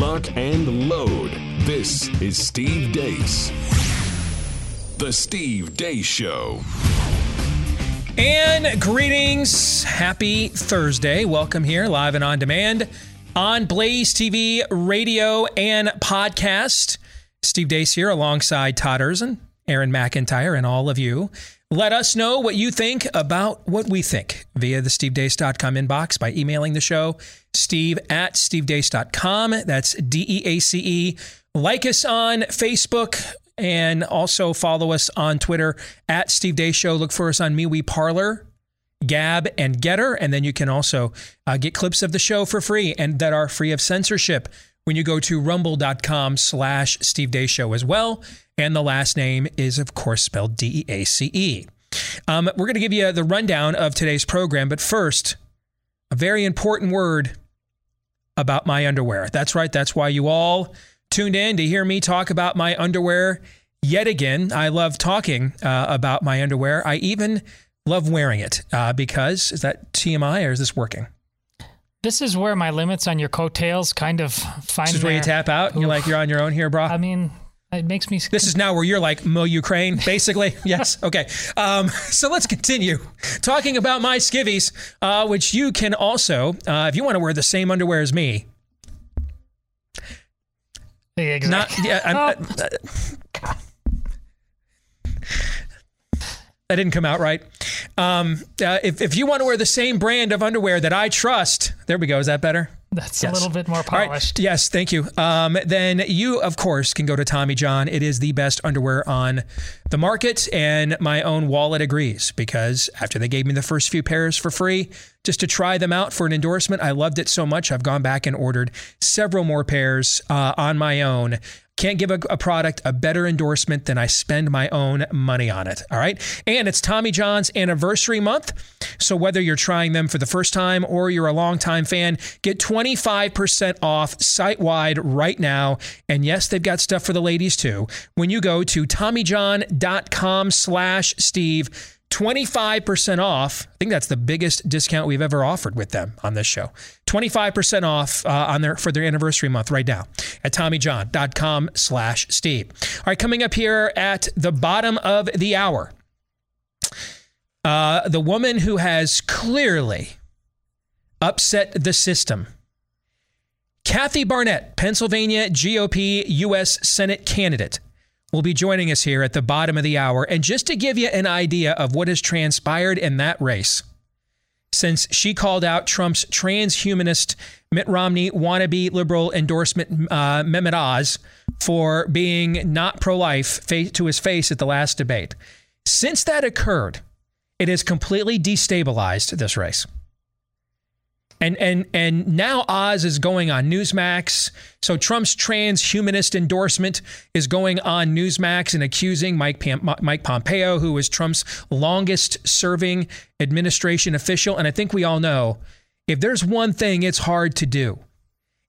lock, and load. This is Steve Deace. The Steve Deace Show. And greetings. Happy Thursday. Welcome here, live and on demand on Blaze TV, radio, and podcast. Steve Deace here alongside Todd Erzen, Aaron McIntyre, and all of you. Let us know what you think about what we think via the stevedeace.com inbox by emailing the show, steve at stevedeace.com. That's D E A C E. Like us on Facebook and also follow us on Twitter at Steve Deace Show. Look for us on MeWe Parler, Gab, and Gettr. And then you can also uh, get clips of the show for free and that are free of censorship when you go to rumble.com slash Steve Deace Show as well. And the last name is, of course, spelled D E A C E. Um, we're going to give you the rundown of today's program, but first, a very important word about my underwear. That's right. That's why you all tuned in to hear me talk about my underwear yet again. I love talking uh, about my underwear. I even love wearing it uh, because is that TMI or is this working? This is where my limits on your coattails kind of find. This is where you tap out. And you're like you're on your own here, bro. I mean, it makes me. This is now where you're like Mo Ukraine, basically. yes. Okay. Um, so let's continue talking about my skivvies, uh, which you can also, uh, if you want to wear the same underwear as me. Yeah, Not. exactly. Yeah. I'm, Oh. uh, that didn't come out right. Um, uh, if if you want to wear the same brand of underwear that I trust, there we go. Is that better? That's Yes. a little bit more All right. polished. Yes, thank you. Um, then you, of course, can go to Tommy John. It is the best underwear on the market, and my own wallet agrees because after they gave me the first few pairs for free, just to try them out for an endorsement, I loved it so much. I've gone back and ordered several more pairs uh, on my own. Can't give a, a product a better endorsement than I spend my own money on it. All right. And it's Tommy John's anniversary month. So whether you're trying them for the first time or you're a longtime fan, get 25% off site wide right now. And yes, they've got stuff for the ladies too. When you go to TommyJohn.com slash Steve, 25% off. I think that's the biggest discount we've ever offered with them on this show. 25% off uh, on their for their anniversary month right now at TommyJohn.com slash Steve. All right, coming up here at the bottom of the hour, uh, the woman who has clearly upset the system. Kathy Barnette, Pennsylvania GOP U.S. Senate candidate, will be joining us here at the bottom of the hour. And just to give you an idea of what has transpired in that race, since she called out Trump's transhumanist Mitt Romney wannabe liberal endorsement, uh, Mehmet Oz, for being not pro life to his face at the last debate. Since that occurred, it has completely destabilized this race. And and and now Oz is going on Newsmax. So Trump's transhumanist endorsement is going on Newsmax and accusing Mike Pam- Mike Pompeo, who is Trump's longest serving administration official. And I think we all know if there's one thing it's hard to do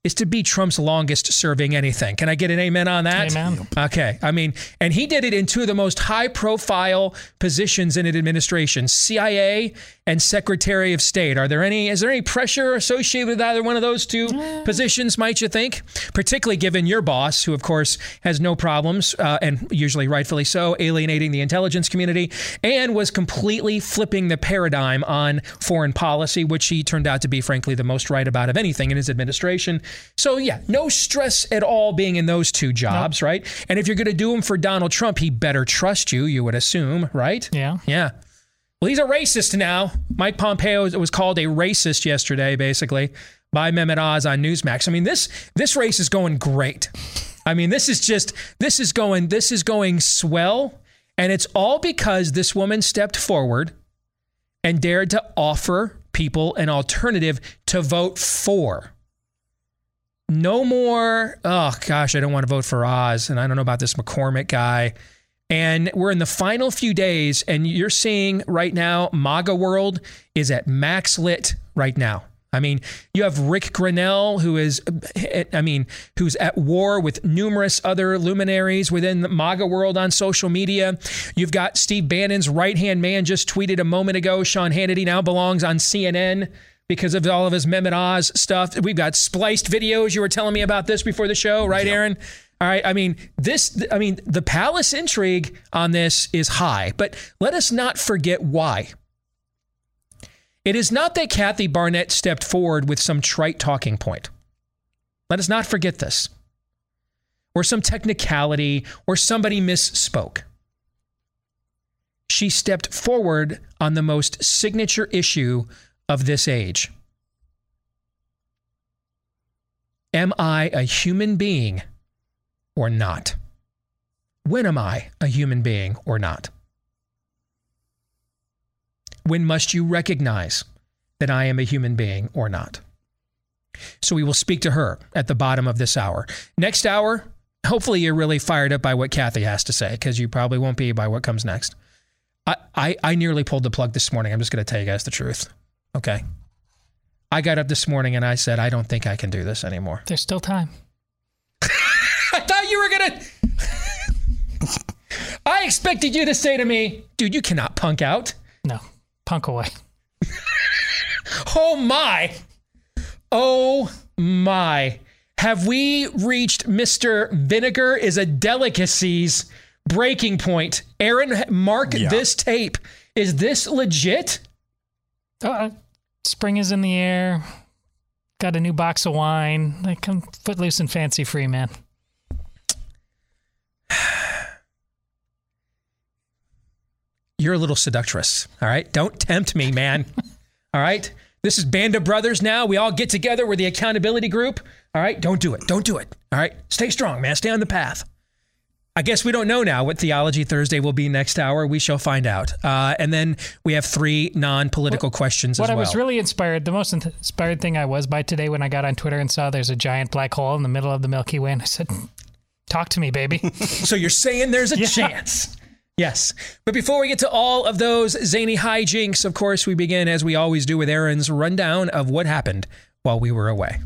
is to be Trump's longest serving anything. Can I get an amen on that? Amen. Okay. I mean, and he did it in two of the most high profile positions in an administration, CIA and Secretary of State. Are there any is there any pressure associated with either one of those two positions, might you think? Particularly given your boss, who of course has no problems, uh, and usually rightfully so, alienating the intelligence community, and was completely flipping the paradigm on foreign policy, which he turned out to be, frankly, the most right about of anything in his administration. So yeah, no stress at all being in those two jobs, right? And if you're going to do them for Donald Trump, he better trust you, you would assume, right? Yeah. Yeah. Well, he's a racist now. Mike Pompeo was called a racist yesterday, basically, by Mehmet Oz on Newsmax. I mean, this this race is going great. I mean, this is just this is going this is going swell, and it's all because this woman stepped forward and dared to offer people an alternative to vote for. No more, oh gosh, I don't want to vote for Oz, and I don't know about this McCormick guy. And we're in the final few days, and you're seeing right now, MAGA world is at max lit right now. I mean, you have Rick Grenell, who is, I mean, who's at war with numerous other luminaries within the MAGA world on social media. You've got Steve Bannon's right hand man just tweeted a moment ago Sean Hannity now belongs on CNN because of all of his Mehmet Oz stuff. We've got spliced videos. You were telling me about this before the show, right, Aaron? All right. I mean, this, I mean, the palace intrigue on this is high, but let us not forget why. It is not that Kathy Barnette stepped forward with some trite talking point. Let us not forget this. Or some technicality, or somebody misspoke. She stepped forward on the most signature issue of this age. Am I a human being or not? When am I a human being or not? When must you recognize that I am a human being or not? So we will speak to her at the bottom of this hour. Next hour, hopefully you're really fired up by what Kathy has to say because you probably won't be by what comes next. I, I, I nearly pulled the plug this morning. I'm just going to tell you guys the truth. Okay. I got up this morning and I said, I don't think I can do this anymore. There's still time. I thought you were going to. I expected you to say to me, dude, you cannot punk out. No, punk away. oh my. Oh my. Have we reached Mr. Vinegar is a delicacies breaking point? Aaron, mark yeah. this tape. Is this legit? Uh, spring is in the air. Got a new box of wine. Like I'm footloose and fancy free, man. You're a little seductress. All right. Don't tempt me, man. all right. This is Band of Brothers now. We all get together. We're the accountability group. All right. Don't do it. Don't do it. All right. Stay strong, man. Stay on the path. I guess we don't know now what Theology Thursday will be next hour. We shall find out. Uh, and then we have three non political questions what as well. What I was really inspired, the most inspired thing I was by today when I got on Twitter and saw there's a giant black hole in the middle of the Milky Way. And I said, Talk to me, baby. so you're saying there's a yeah. chance. Yes. But before we get to all of those zany hijinks, of course, we begin, as we always do, with Aaron's rundown of what happened while we were away.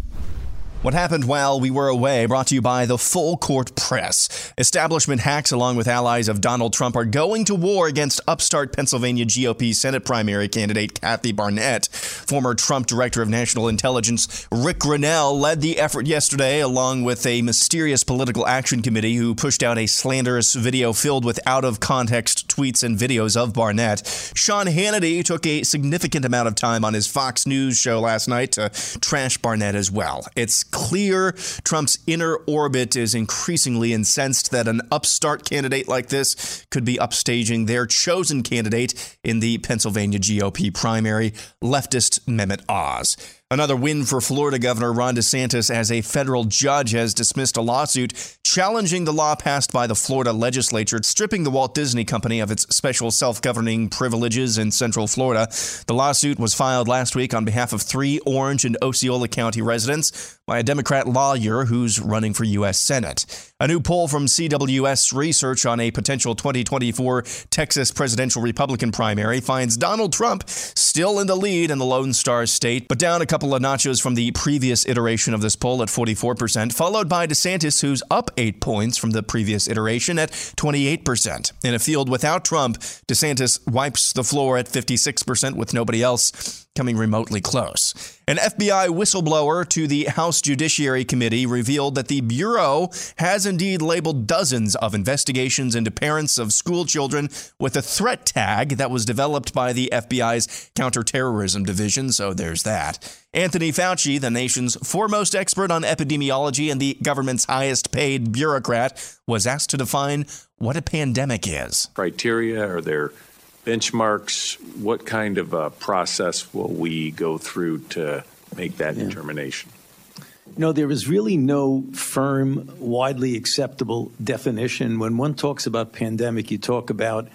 What happened while we were away brought to you by the Full Court Press. Establishment hacks, along with allies of Donald Trump, are going to war against upstart Pennsylvania GOP Senate primary candidate Kathy Barnette. Former Trump Director of National Intelligence Rick Grenell led the effort yesterday, along with a mysterious political action committee who pushed out a slanderous video filled with out of context tweets and videos of Barnette. Sean Hannity took a significant amount of time on his Fox News show last night to trash Barnette as well. It's clear Trump's inner orbit is increasingly incensed that an upstart candidate like this could be upstaging their chosen candidate in the Pennsylvania GOP primary, leftist Mehmet Oz. Another win for Florida Governor Ron DeSantis as a federal judge has dismissed a lawsuit challenging the law passed by the Florida legislature stripping the Walt Disney Company of its special self governing privileges in Central Florida. The lawsuit was filed last week on behalf of three Orange and Osceola County residents by a Democrat lawyer who's running for U.S. Senate. A new poll from CWS Research on a potential 2024 Texas presidential Republican primary finds Donald Trump still in the lead in the Lone Star State, but down a couple of notches from the previous iteration of this poll at 44%, followed by DeSantis, who's up eight points from the previous iteration at 28%. In a field without Trump, DeSantis wipes the floor at 56% with nobody else coming remotely close. An FBI whistleblower to the House Judiciary Committee revealed that the Bureau has indeed labeled dozens of investigations into parents of school children with a threat tag that was developed by the FBI's Counterterrorism Division, so there's that. Anthony Fauci, the nation's foremost expert on epidemiology and the government's highest paid bureaucrat, was asked to define what a pandemic is. Criteria are there benchmarks, what kind of a process will we go through to make that yeah. determination? You know, there is really no firm, widely acceptable definition. When one talks about pandemic, you talk about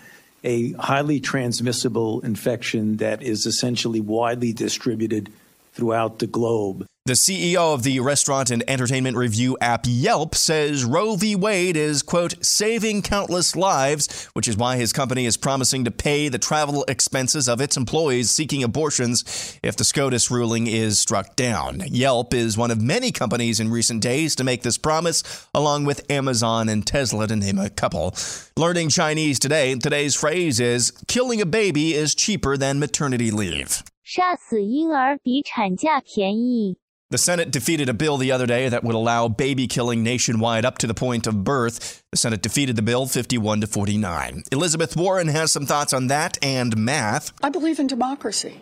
a highly transmissible infection that is essentially widely distributed throughout the globe. The CEO of the restaurant and entertainment review app Yelp says Roe v. Wade is, quote, saving countless lives, which is why his company is promising to pay the travel expenses of its employees seeking abortions if the SCOTUS ruling is struck down. Yelp is one of many companies in recent days to make this promise, along with Amazon and Tesla, to name a couple. Learning Chinese today, today's phrase is killing a baby is cheaper than maternity leave. 杀死婴儿比产假便宜。 The Senate defeated a bill the other day that would allow baby killing nationwide up to the point of birth. The Senate defeated the bill 51 to 49. Elizabeth Warren has some thoughts on that and math. I believe in democracy.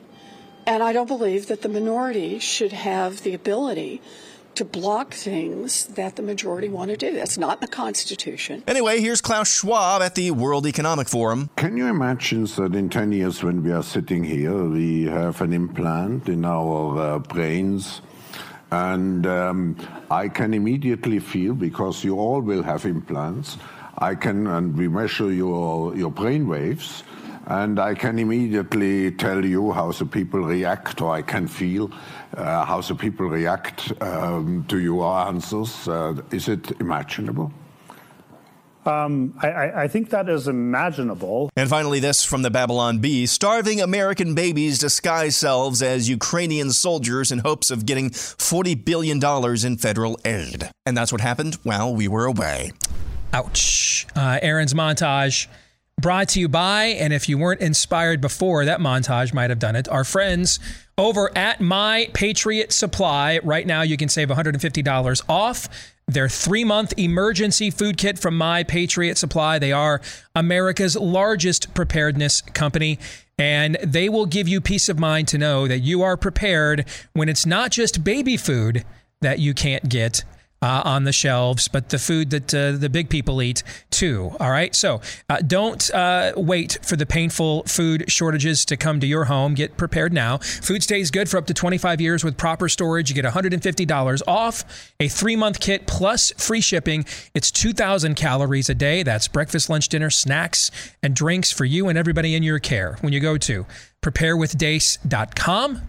And I don't believe that the minority should have the ability to block things that the majority want to do. That's not in the Constitution. Anyway, here's Klaus Schwab at the World Economic Forum. Can you imagine that in 10 years, when we are sitting here, we have an implant in our uh, brains? And um, I can immediately feel, because you all will have implants, I can, and we measure your, your brain waves, and I can immediately tell you how the people react, or I can feel uh, how the people react um, to your answers. Uh, is it imaginable? Um, I, I, think that is imaginable. And finally, this from the Babylon Bee starving American babies disguise selves as Ukrainian soldiers in hopes of getting $40 billion in federal aid. And that's what happened while we were away. Ouch. Uh, Aaron's montage brought to you by, and if you weren't inspired before, that montage might have done it, our friends over at My Patriot Supply. Right now, you can save $150 off their three month emergency food kit from My Patriot Supply. They are America's largest preparedness company, and they will give you peace of mind to know that you are prepared when it's not just baby food that you can't get. Uh, on the shelves, but the food that uh, the big people eat too. All right. So uh, don't uh, wait for the painful food shortages to come to your home. Get prepared now. Food stays good for up to 25 years with proper storage. You get $150 off a three month kit plus free shipping. It's 2,000 calories a day. That's breakfast, lunch, dinner, snacks, and drinks for you and everybody in your care when you go to preparewithdeace.com.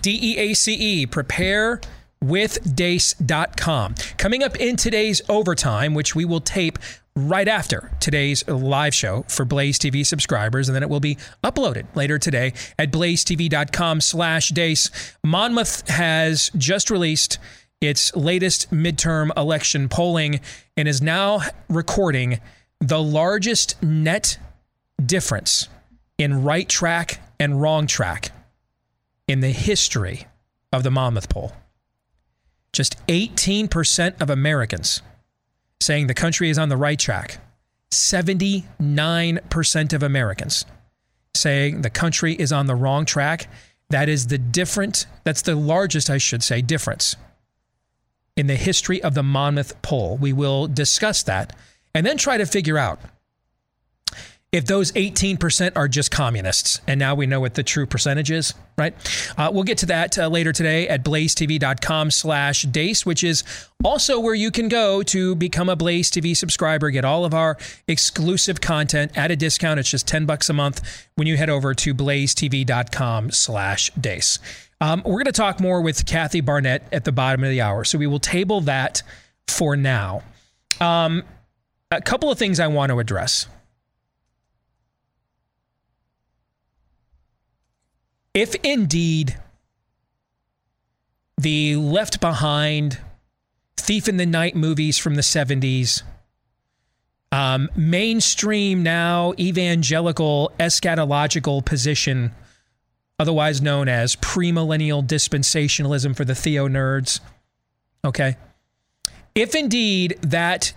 D E A C E. Prepare withdeace.com. Coming up in today's overtime, which we will tape right after today's live show for Blaze TV subscribers, and then it will be uploaded later today at blazetv.com slash deace. Monmouth has just released its latest midterm election polling and is now recording the largest net difference in right track and wrong track in the history of the Monmouth poll. Just 18% of Americans saying the country is on the right track. 79% of Americans saying the country is on the wrong track. That is the different, that's the largest, I should say, difference in the history of the Monmouth poll. We will discuss that and then try to figure out if those 18% are just communists. And now we know what the true percentage is, right? Uh, we'll get to that uh, later today at blazetv.com slash deace, which is also where you can go to become a Blaze TV subscriber, get all of our exclusive content at a discount. It's just 10 bucks a month when you head over to blazetv.com slash deace. Um, we're going to talk more with Kathy Barnette at the bottom of the hour. So we will table that for now. Um, a couple of things I want to address. If indeed the left behind thief in the night movies from the 70s um, mainstream now evangelical eschatological position otherwise known as premillennial dispensationalism for the theo nerds okay? If indeed that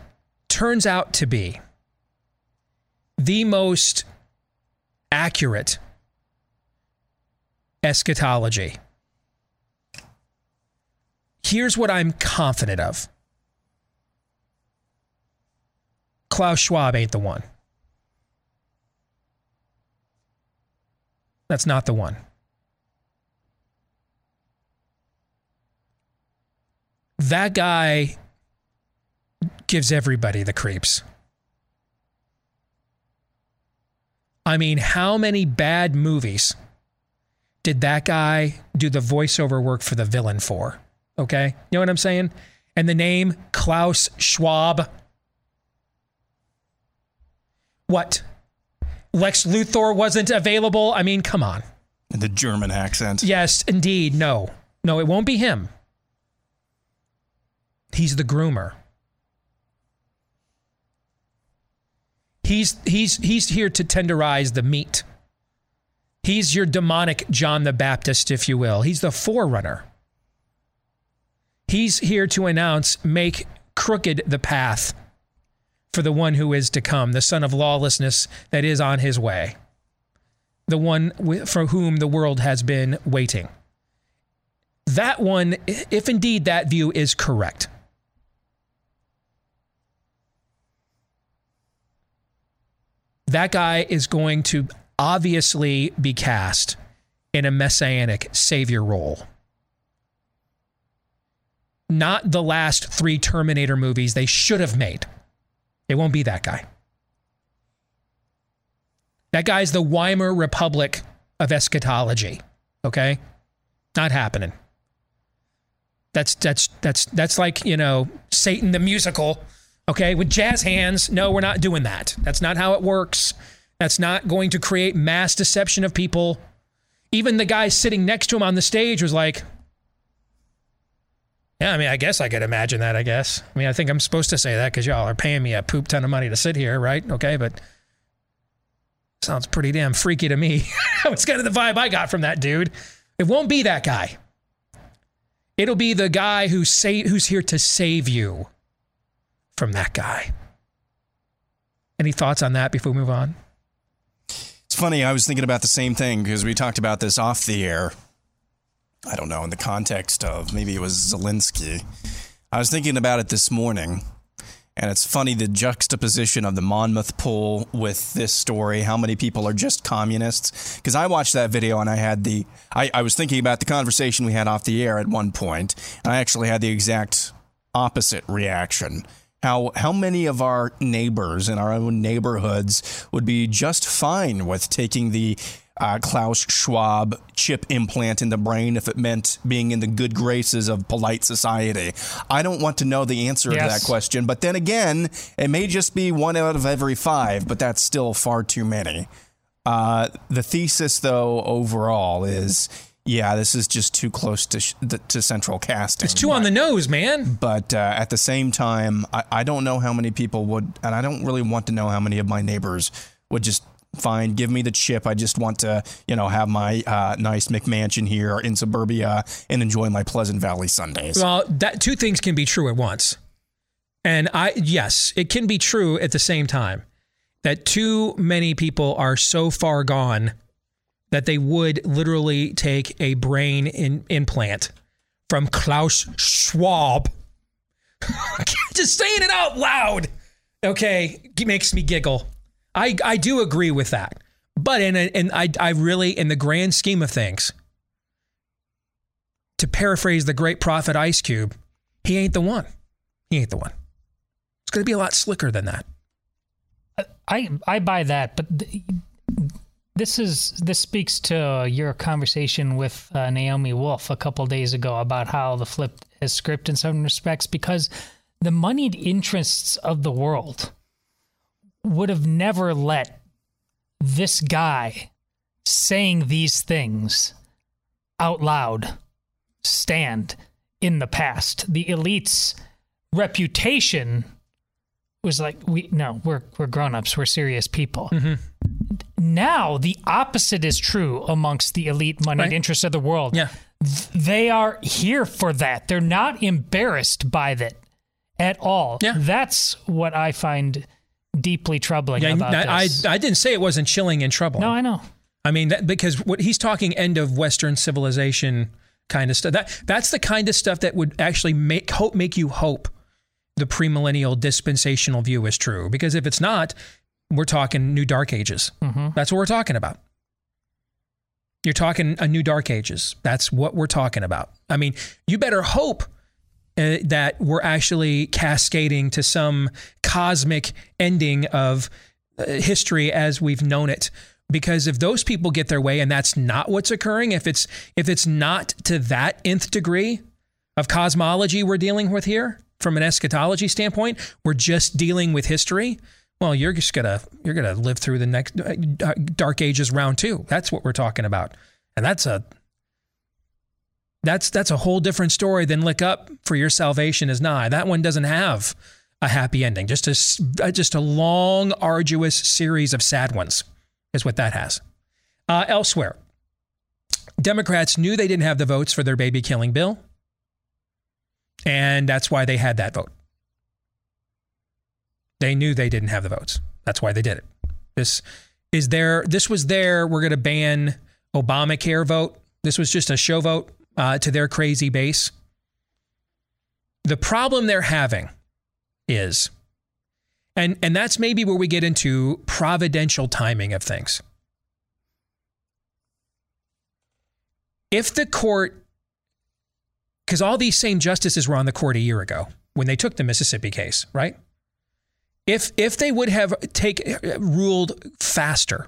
turns out to be the most accurate eschatology. Here's what I'm confident of Klaus Schwab ain't the one. That's not the one. That guy gives everybody the creeps. I mean, how many bad movies did that guy do the voiceover work for the villain for? Okay. You know what I'm saying? And the name Klaus Schwab. What? Lex Luthor wasn't available? I mean, come on. In the German accent. Yes, indeed. No. No, it won't be him. He's the groomer. He's he's he's here to tenderize the meat He's your demonic John the Baptist, if you will. He's the forerunner. He's here to announce, make crooked the path for the one who is to come, the son of lawlessness that is on his way, the one for whom the world has been waiting. That one, if indeed that view is correct, that guy is going to obviously be cast in a messianic savior role. Not the last three Terminator movies they should have made. It won't be that guy. That guy's the Weimar Republic of eschatology. Okay? Not happening. That's that's that's that's like, you know, Satan the musical, okay, with jazz hands. No, we're not doing that. That's not how it works. That's not going to create mass deception of people. Even the guy sitting next to him on the stage was like, yeah, I mean, I guess I could imagine that, I guess. I mean, I think I'm supposed to say that because y'all are paying me a poop ton of money to sit here, right? Okay, but sounds pretty damn freaky to me. It's kind of the vibe I got from that dude. It won't be that guy. It'll be the guy who's, sa- who's here to save you from that guy. Any thoughts on that before we move on? Funny. I was thinking about the same thing because we talked about this off the air. I don't know, in the context of maybe it was Zelensky. I was thinking about it this morning, and it's funny the juxtaposition of the Monmouth poll with this story. How many people are just communists? Because I watched that video and I had the, I, I was thinking about the conversation we had off the air at one point, and I actually had the exact opposite reaction how how many of our neighbors in our own neighborhoods would be just fine with taking the uh, Klaus Schwab chip implant in the brain if it meant being in the good graces of polite society? I don't want to know the answer Yes. to that question, but then again, it may just be one out of every five, but that's still far too many. Uh, the thesis, though, overall is. Yeah, this is just too close to sh- to central casting. It's too on the nose, man. But uh, at the same time, I, I don't know how many people would, and I don't really want to know how many of my neighbors would just fine, give me the chip. I just want to, you know, have my uh, nice McMansion here in suburbia and enjoy my Pleasant Valley Sundays. Well, that two things can be true at once. And I yes, it can be true at the same time that too many people are so far gone that they would literally take a brain in, implant from Klaus Schwab. Just saying it out loud, okay, makes me giggle. I, I do agree with that. But in a, in I I really in the grand scheme of things, to paraphrase the great prophet Ice Cube, he ain't the one. He ain't the one. It's going to be a lot slicker than that. I I buy that, but th- this is this speaks to your conversation with uh, Naomi Wolf a couple days ago about how the flip has script in some respects because the moneyed interests of the world would have never let this guy saying these things out loud stand in the past. The elite's reputation was like we no we're we're grown-ups. We're serious people now the opposite is true amongst the elite moneyed Right. interests of the world Yeah. They are here for that they're not embarrassed by that at all Yeah. that's what i find deeply troubling Yeah, about I, I, I didn't say it wasn't chilling and troubling. no i know I mean, that, because what he's talking end of Western civilization kind of stuff. That that's the kind of stuff that would actually make hope make you hope the premillennial dispensational view is true. Because if it's not, we're talking new dark ages. That's what we're talking about. You're talking a new dark ages. That's what we're talking about. I mean, you better hope uh, that we're actually cascading to some cosmic ending of uh, history as we've known it because if those people get their way and that's not what's occurring if it's if it's not to that nth degree of cosmology we're dealing with here from an eschatology standpoint we're just dealing with history well you're just gonna you're gonna live through the next uh, dark ages round two that's what we're talking about and that's a that's that's a whole different story than look up for your salvation is nigh. That one doesn't have a happy ending. Just a uh, just a long, arduous series of sad ones is what that has. Uh, elsewhere, Democrats knew they didn't have the votes for their baby killing bill, and that's why they had that vote. They knew they didn't have the votes. That's why they did it. This is their. This was their. We're going to ban Obamacare vote. This was just a show vote uh, to their crazy base. The problem they're having is, and and that's maybe where we get into providential timing of things. If the court, because all these same justices were on the court a year ago when they took the Mississippi case, right? If if they would have take ruled faster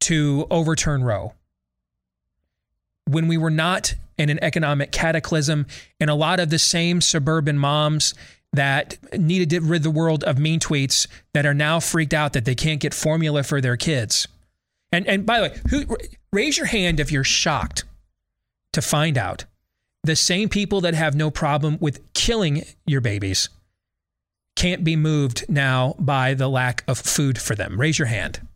to overturn Roe, when we were not in an economic cataclysm, and a lot of the same suburban moms that needed to rid the world of mean tweets that are now freaked out that they can't get formula for their kids. And and by the way, who raise your hand if you're shocked to find out the same people that have no problem with killing your babies can't be moved now by the lack of food for them. Raise your hand.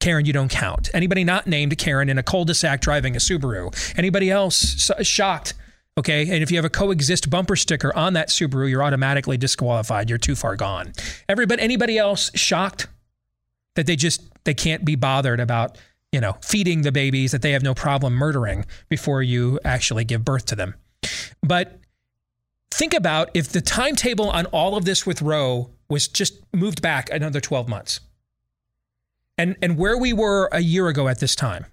Karen, you don't count. Anybody not named Karen in a cul-de-sac driving a Subaru? Anybody else shocked? Okay, and if you have a coexist bumper sticker on that Subaru, you're automatically disqualified. You're too far gone. Everybody, anybody else shocked that they just they can't be bothered about you know feeding the babies that they have no problem murdering before you actually give birth to them? But think about if the timetable on all of this with Roe was just moved back another 12 months and and where we were a year ago at this time.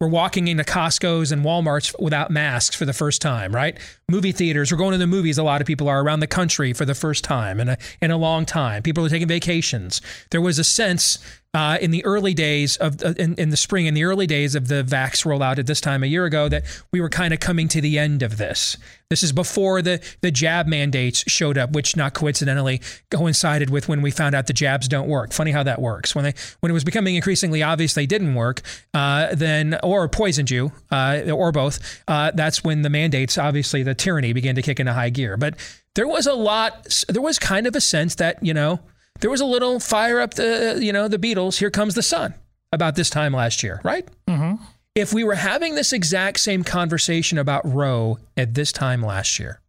We're walking into Costco's and Walmart's without masks for the first time, right? Movie theaters, we're going to the movies. A lot of people are around the country for the first time in a, in a long time. People are taking vacations. There was a sense uh, in the early days of uh, in, in the spring, in the early days of the vax rollout at this time a year ago, that we were kind of coming to the end of this. This is before the the jab mandates showed up, which not coincidentally coincided with when we found out the jabs don't work. Funny how that works. When they when it was becoming increasingly obvious they didn't work, uh, then or poisoned you, uh, or both. Uh, that's when the mandates, obviously, the tyranny began to kick into high gear. But there was a lot. There was kind of a sense that you know there was a little fire up the you know the Beatles. Here comes the sun about this time last year, right? Mm-hmm. If we were having this exact same conversation about Roe at this time last year,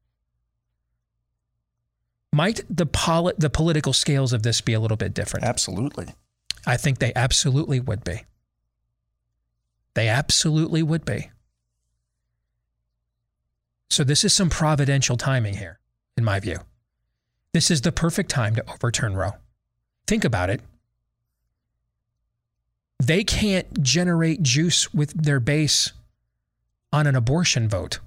might the poli- the political scales of this be a little bit different? Absolutely. I think they absolutely would be. They absolutely would be. So this is some providential timing here, in my view. This is the perfect time to overturn Roe. Think about it. They can't generate juice with their base on an abortion vote.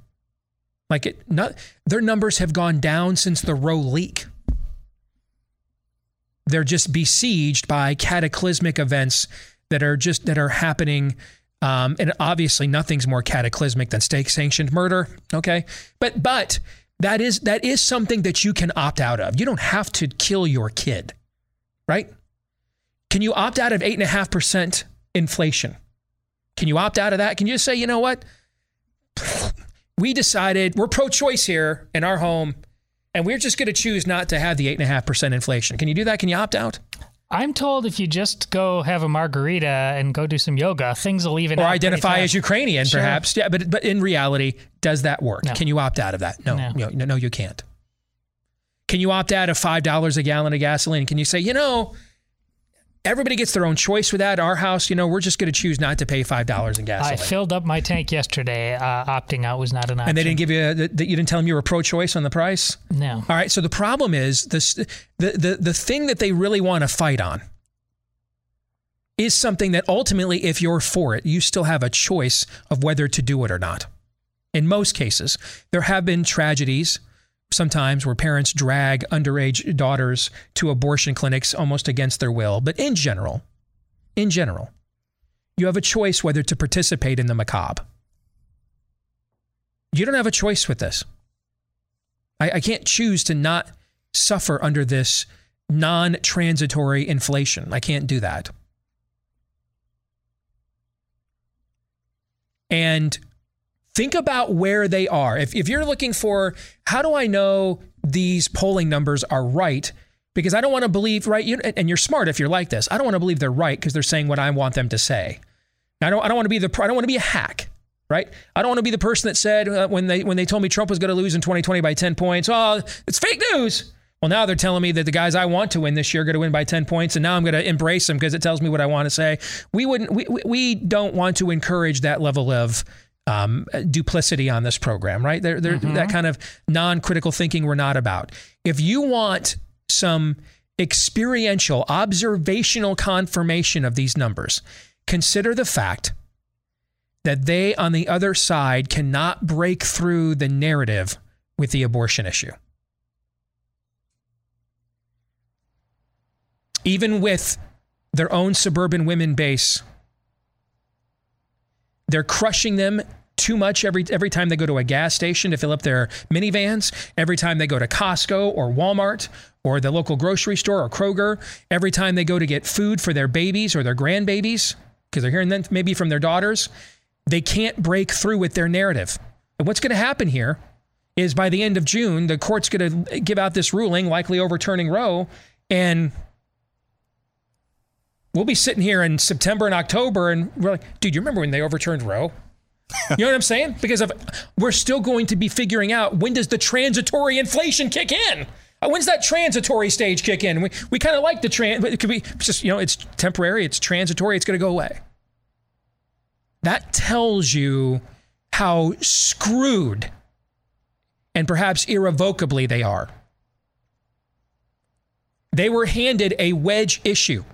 Like it not their numbers have gone down since the Roe leak. They're just besieged by cataclysmic events that are just that are happening um, and obviously nothing's more cataclysmic than state sanctioned murder okay but but that is that is something that you can opt out of. You don't have to kill your kid, right? Can you opt out of eight and a half percent inflation? Can you opt out of that? Can you just say, you know what? We decided we're pro-choice here in our home, and we're just going to choose not to have the eight and a half percent inflation. Can you do that? Can you opt out? I'm told if you just go have a margarita and go do some yoga, things will even or identify as. Ukrainian, Sure. perhaps. Yeah, but but in reality, does that work? No. Can you opt out of that? No, No. no, no, no, you can't. Can you opt out of five dollars a gallon of gasoline? Can you say, you know, everybody gets their own choice with that? Our house, you know, we're just going to choose not to pay five dollars in gas. I filled up my tank yesterday. Uh, opting out was not an option. and they didn't give you that you didn't tell them you were pro-choice on the price. No. All right. So the problem is this: the the the thing that they really want to fight on is something that ultimately, if you're for it, you still have a choice of whether to do it or not. In most cases, there have been tragedies sometimes where parents drag underage daughters to abortion clinics almost against their will. But in general, in general, you have a choice whether to participate in the macabre. You don't have a choice with this. I, I can't choose to not suffer under this non transitory inflation. I can't do that. And think about where they are. If, if you're looking for how do I know these polling numbers are right? because I don't want to believe right. You, and you're smart if you're like this. I don't want to believe they're right because they're saying what I want them to say. I don't. I don't want to be the. I don't want to be a hack, right? I don't want to be the person that said uh, when they when they told me Trump was going to lose in 2020 by 10 points. Oh, it's fake news. Well, now they're telling me that the guys I want to win this year are going to win by 10 points, and now I'm going to embrace them because it tells me what I want to say. We wouldn't. We we don't want to encourage that level of um, duplicity on this program, right? They're, they're, mm-hmm. That kind of non-critical thinking we're not about. If you want some experiential, observational confirmation of these numbers, consider the fact that they on the other side cannot break through the narrative with the abortion issue. Even with their own suburban women base, they're crushing them too much every every time they go to a gas station to fill up their minivans, every time they go to Costco or Walmart or the local grocery store or Kroger, every time they go to get food for their babies or their grandbabies because they're hearing them maybe from their daughters, they can't break through with their narrative. And what's going to happen here is by the end of June, the court's going to give out this ruling, likely overturning Roe, and we'll be sitting here in September and October, and we're like, dude, you remember when they overturned Roe? You know what I'm saying? Because of we're still going to be figuring out when does the transitory inflation kick in. Uh, when's that transitory stage kick in? We, we kind of like the trans, but it could be just, you know, it's temporary, it's transitory, it's going to go away. That tells you how screwed and perhaps irrevocably they are. They were handed a wedge issue.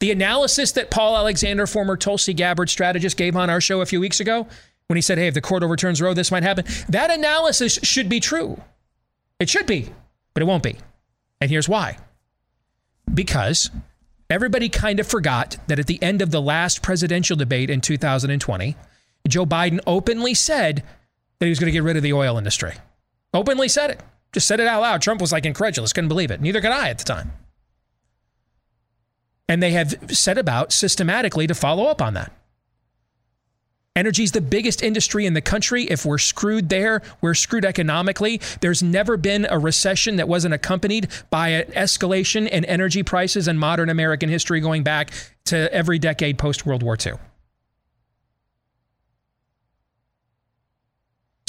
The analysis that Paul Alexander, former Tulsi Gabbard strategist, gave on our show a few weeks ago when he said, hey, if the court overturns Roe, this might happen, that analysis should be true. It should be but it won't be. And here's why because everybody kind of forgot that at the end of the last presidential debate in 2020, Joe Biden openly said that he was going to get rid of the oil industry. Openly said it. Just said it out loud. Trump was like incredulous, couldn't believe it. Neither could I at the time. And they have set about systematically to follow up on that. Energy is the biggest industry in the country. If we're screwed there, we're screwed economically. There's never been a recession that wasn't accompanied by an escalation in energy prices in modern American history going back to every decade post World War II.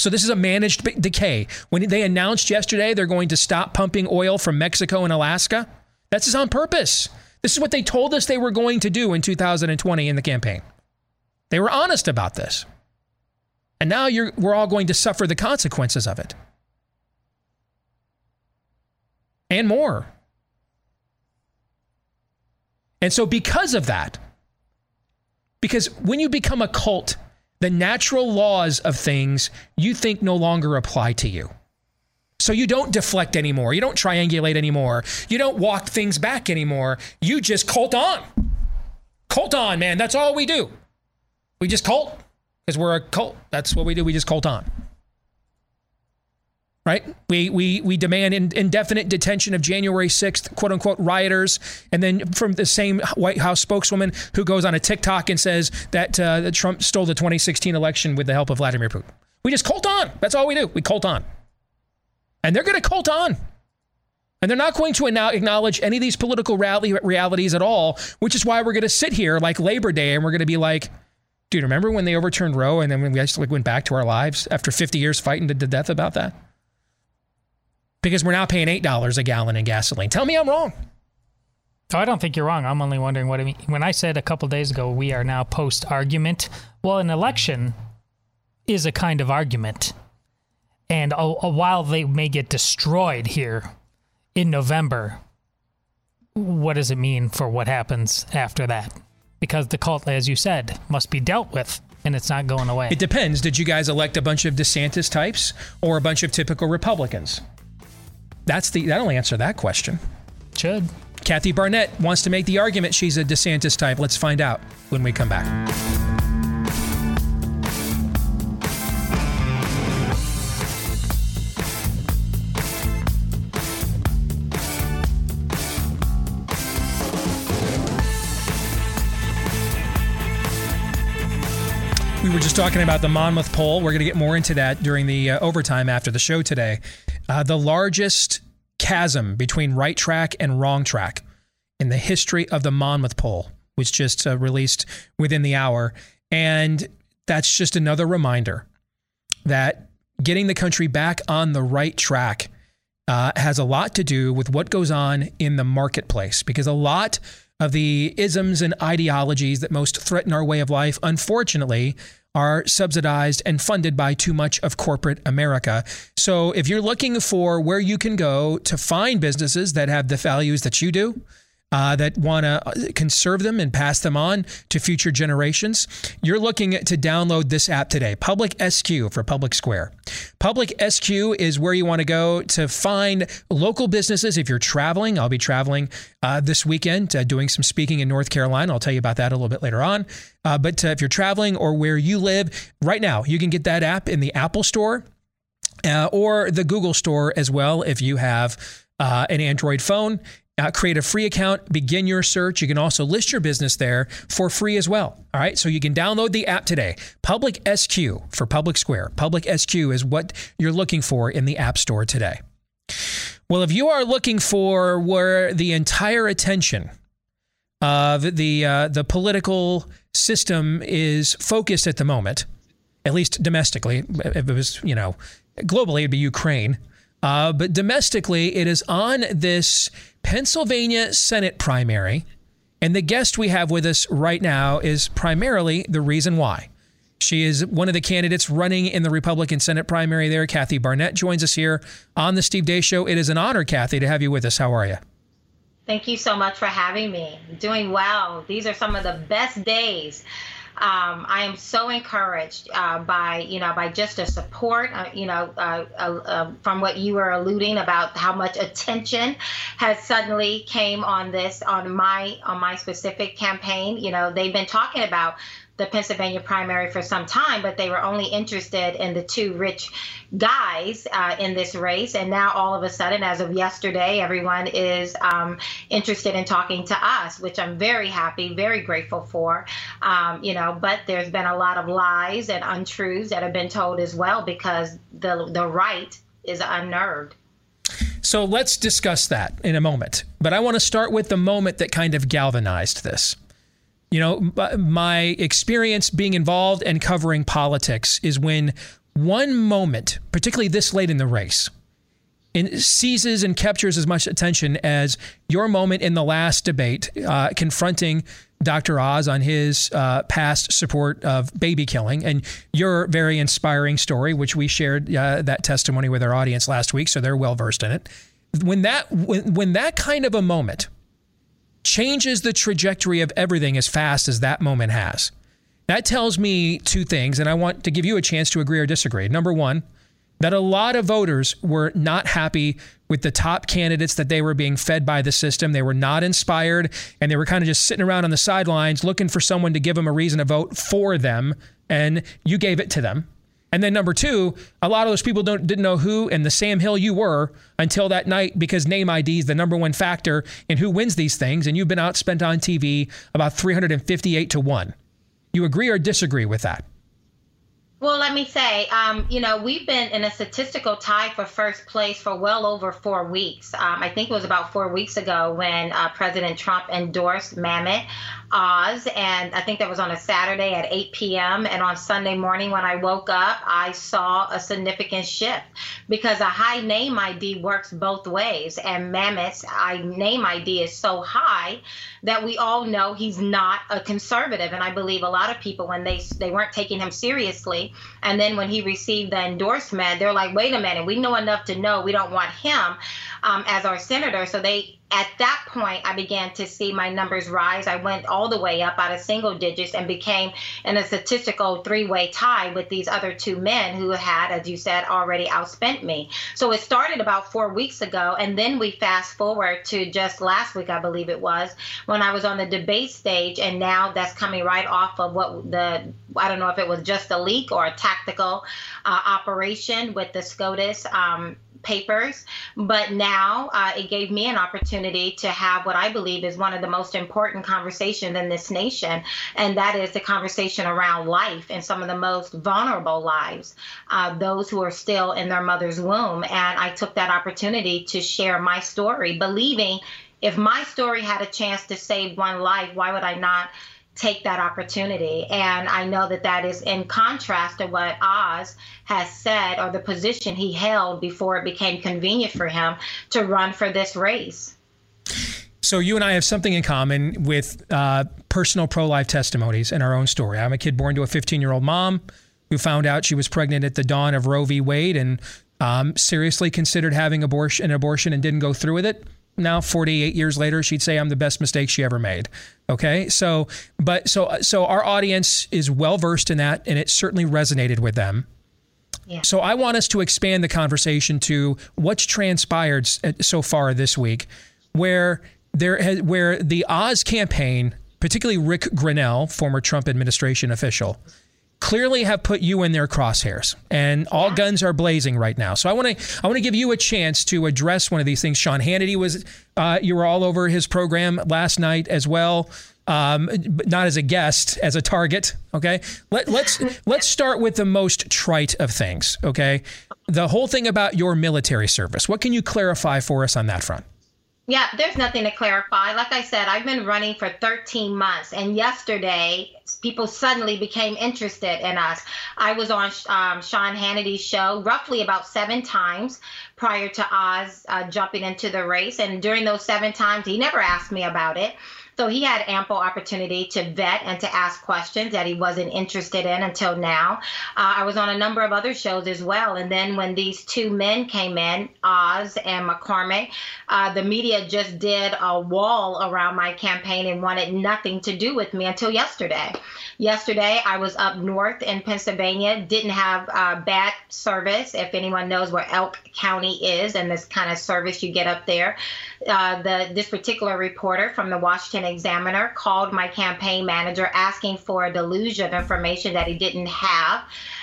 So this is a managed decay. When they announced yesterday they're going to stop pumping oil from Mexico and Alaska, that's on purpose. This is what they told us they were going to do in 2020 in the campaign. They were honest about this. And now we're all going to suffer the consequences of it. And more. And so, because of that, because when you become a cult, the natural laws of things you think no longer apply to you. So you don't deflect anymore. You don't triangulate anymore. You don't walk things back anymore. You just cult on. Cult on, man. That's all we do. We just cult because we're a cult. That's what we do. We just cult on. Right? We we we demand in, indefinite detention of January 6th, quote unquote, rioters. And then from the same White House spokeswoman who goes on a TikTok and says that, uh, that Trump stole the 2016 election with the help of Vladimir Putin. We just cult on. That's all we do. We cult on. And they're going to cult on. And they're not going to acknowledge any of these political rally realities at all, which is why we're going to sit here like Labor Day and we're going to be like, Dude, remember when they overturned Roe and then we just like went back to our lives after 50 years fighting to, death about that? Because we're now paying $8 a gallon in gasoline. Tell me I'm wrong. I don't think you're wrong. I'm only wondering what I mean. When I said a couple days ago we are now post argument, well, an election is a kind of argument. And a, a while they may get destroyed here in November, what does it mean for what happens after that? because the cult, as you said, must be dealt with and it's not going away. It depends. Did you guys elect a bunch of DeSantis types or a bunch of typical Republicans? That's the that'll answer that question. Should. Kathy Barnette wants to make the argument she's a DeSantis type. Let's find out when we come back. Were just talking about the Monmouth poll. We're going to get more into that during the uh, overtime after the show today. Uh, the largest chasm between right track and wrong track in the history of the Monmouth poll, was just uh, released within the hour. And that's just another reminder that getting the country back on the right track uh, has a lot to do with what goes on in the marketplace because a lot of the isms and ideologies that most threaten our way of life, unfortunately, are subsidized and funded by too much of corporate America. So if you're looking for where you can go to find businesses that have the values that you do, uh, that want to conserve them and pass them on to future generations, you're looking to download this app today. Public SQ for Public Square. Public SQ is where you want to go to find local businesses. If you're traveling, I'll be traveling uh, this weekend uh, doing some speaking in North Carolina. I'll tell you about that a little bit later on. Uh, but uh, if you're traveling or where you live, right now, you can get that app in the Apple Store. Uh, or the Google Store as well if you have uh, an Android phone. Uh, create a free account, begin your search. You can also list your business there for free as well. All right. So you can download the app today. Public SQ for Public Square. Public SQ is what you're looking for in the App Store today. Well, if you are looking for where the entire attention of the uh, the political system is focused at the moment, at least domestically, if it was you know globally, it'd be Ukraine. Uh, but domestically, it is on this Pennsylvania Senate primary. And the guest we have with us right now is primarily the reason why. She is one of the candidates running in the Republican Senate primary there. Kathy Barnette joins us here on the Steve Deace Show. It is an honor, Kathy, to have you with us. How are you? Thank you so much for having me. Doing well. These are some of the best days um, I am so encouraged uh, by you know by just the support uh, you know uh, uh, uh, from what you were alluding about how much attention has suddenly came on this on my on my specific campaign. You know they've been talking about the Pennsylvania primary for some time, but they were only interested in the two rich guys uh, in this race. And now, all of a sudden, as of yesterday, everyone is um, interested in talking to us, which I'm very happy, very grateful for. Um, you know, but there's been a lot of lies and untruths that have been told as well because the the right is unnerved. So let's discuss that in a moment. But I want to start with the moment that kind of galvanized this. You know, my experience being involved and covering politics is when one moment, particularly this late in the race, seizes and captures as much attention as your moment in the last debate, uh, confronting Dr. Oz on his uh, past support of baby killing, and your very inspiring story, which we shared uh, that testimony with our audience last week, so they're well versed in it. When that when, when that kind of a moment changes the trajectory of everything as fast as that moment has. That tells me two things, and I want to give you a chance to agree or disagree. Number one, that a lot of voters were not happy with the top candidates that they were being fed by the system. They were not inspired, and they were kind of just sitting around on the sidelines looking for someone to give them a reason to vote for them, and you gave it to them. And then number two, a lot of those people don't didn't know who and the Sam Hill you were until that night because name ID is the number one factor in who wins these things, and you've been outspent on TV about 358 to one. You agree or disagree with that? Well, let me say, um, you know, we've been in a statistical tie for first place for well over four weeks. Um, I think it was about four weeks ago when uh, President Trump endorsed Mehmet Oz, and I think that was on a Saturday at 8 p.m. And on Sunday morning when I woke up, I saw a significant shift because a high name ID works both ways, and Mammoth's I, name ID is so high that we all know he's not a conservative. And I believe a lot of people, when they they weren't taking him seriously, and then when he received the endorsement, they're like, wait a minute, we know enough to know we don't want him um, as our senator. So they at that point, I began to see my numbers rise. I went all the way up out of single digits and became in a statistical three way tie with these other two men who had, as you said, already outspent me. So it started about four weeks ago. And then we fast forward to just last week, I believe it was, when I was on the debate stage. And now that's coming right off of what the, I don't know if it was just a leak or a tactical uh, operation with the SCOTUS. Um, papers. But now uh, it gave me an opportunity to have what I believe is one of the most important conversations in this nation, and that is the conversation around life and some of the most vulnerable lives, uh, those who are still in their mother's womb. And I took that opportunity to share my story, believing if my story had a chance to save one life, why would I not? Take that opportunity. And I know that that is in contrast to what Oz has said or the position he held before it became convenient for him to run for this race. So you and I have something in common with uh, personal pro-life testimonies in our own story. I'm a kid born to a 15-year-old mom who found out she was pregnant at the dawn of Roe v. Wade and um, seriously considered having abortion, an abortion and didn't go through with it now 48 years later she'd say i'm the best mistake she ever made. Okay? So but so so our audience is well versed in that and it certainly resonated with them. Yeah. so i want us to expand the conversation to what's transpired so far this week where there has, where the oz campaign particularly rick grenell former trump administration official clearly have put you in their crosshairs and all yeah. guns are blazing right now. So I want to I want to give you a chance to address one of these things. Sean Hannity was uh, you were all over his program last night as well. Um, but not as a guest, as a target. Okay, Let, let's let's start with the most trite of things. Okay, the whole thing about your military service. What can you clarify for us on that front? Yeah, there's nothing to clarify. Like I said, I've been running for 13 months, and yesterday people suddenly became interested in us. I was on um, Sean Hannity's show roughly about seven times prior to Oz uh, jumping into the race, and during those seven times, he never asked me about it. So he had ample opportunity to vet and to ask questions that he wasn't interested in until now. Uh, I was on a number of other shows as well. And then when these two men came in, Oz and McCormick, uh, the media just did a wall around my campaign and wanted nothing to do with me until yesterday. Yesterday, I was up north in Pennsylvania, didn't have uh, bad service. If anyone knows where Elk County is and this kind of service you get up there, uh, the this particular reporter from the Washington Examiner called my campaign manager asking for a deluge of information that he didn't have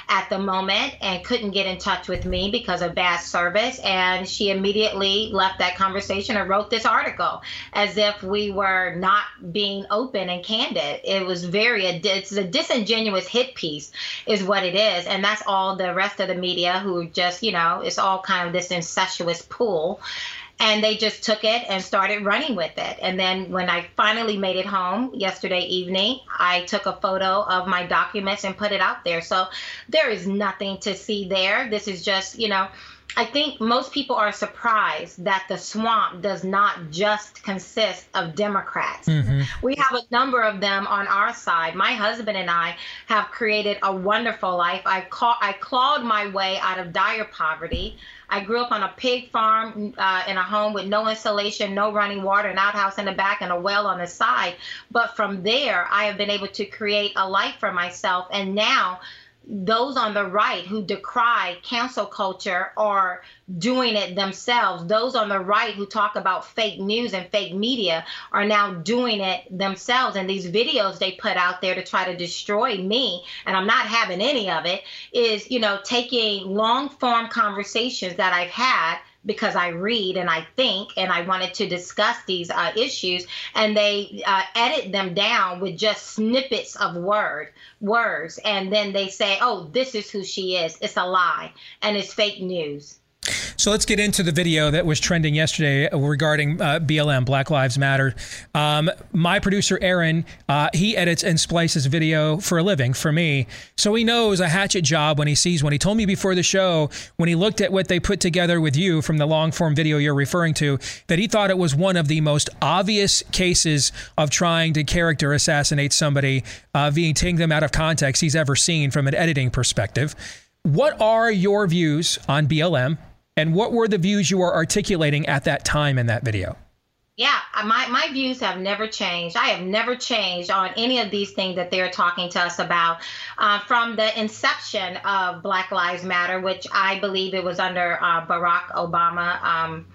at the moment and couldn't get in touch with me because of bad service. And she immediately left that conversation and wrote this article as if we were not being open and candid. It was very, it's a disingenuous hit piece, is what it is. And that's all the rest of the media who just, you know, it's all kind of this incestuous pool and they just took it and started running with it. And then when I finally made it home yesterday evening, I took a photo of my documents and put it out there. So there is nothing to see there. This is just, you know, I think most people are surprised that the swamp does not just consist of Democrats. Mm-hmm. We have a number of them on our side. My husband and I have created a wonderful life. I, ca- I clawed my way out of dire poverty. I grew up on a pig farm uh, in a home with no insulation, no running water, an outhouse in the back, and a well on the side. But from there, I have been able to create a life for myself. And now, those on the right who decry cancel culture are doing it themselves. Those on the right who talk about fake news and fake media are now doing it themselves. And these videos they put out there to try to destroy me, and I'm not having any of it, is, you know, taking long form conversations that I've had because I read and I think and I wanted to discuss these uh, issues and they uh, edit them down with just snippets of word words and then they say oh this is who she is it's a lie and it's fake news so let's get into the video that was trending yesterday regarding uh, BLM, Black Lives Matter. Um, my producer, Aaron, uh, he edits and splices video for a living for me. So he knows a hatchet job when he sees one. He told me before the show, when he looked at what they put together with you from the long form video you're referring to, that he thought it was one of the most obvious cases of trying to character assassinate somebody, uh, being taking them out of context he's ever seen from an editing perspective. What are your views on BLM? And what were the views you were articulating at that time in that video? Yeah, my, my views have never changed. I have never changed on any of these things that they're talking to us about. Uh, from the inception of Black Lives Matter, which I believe it was under uh, Barack Obama. Um,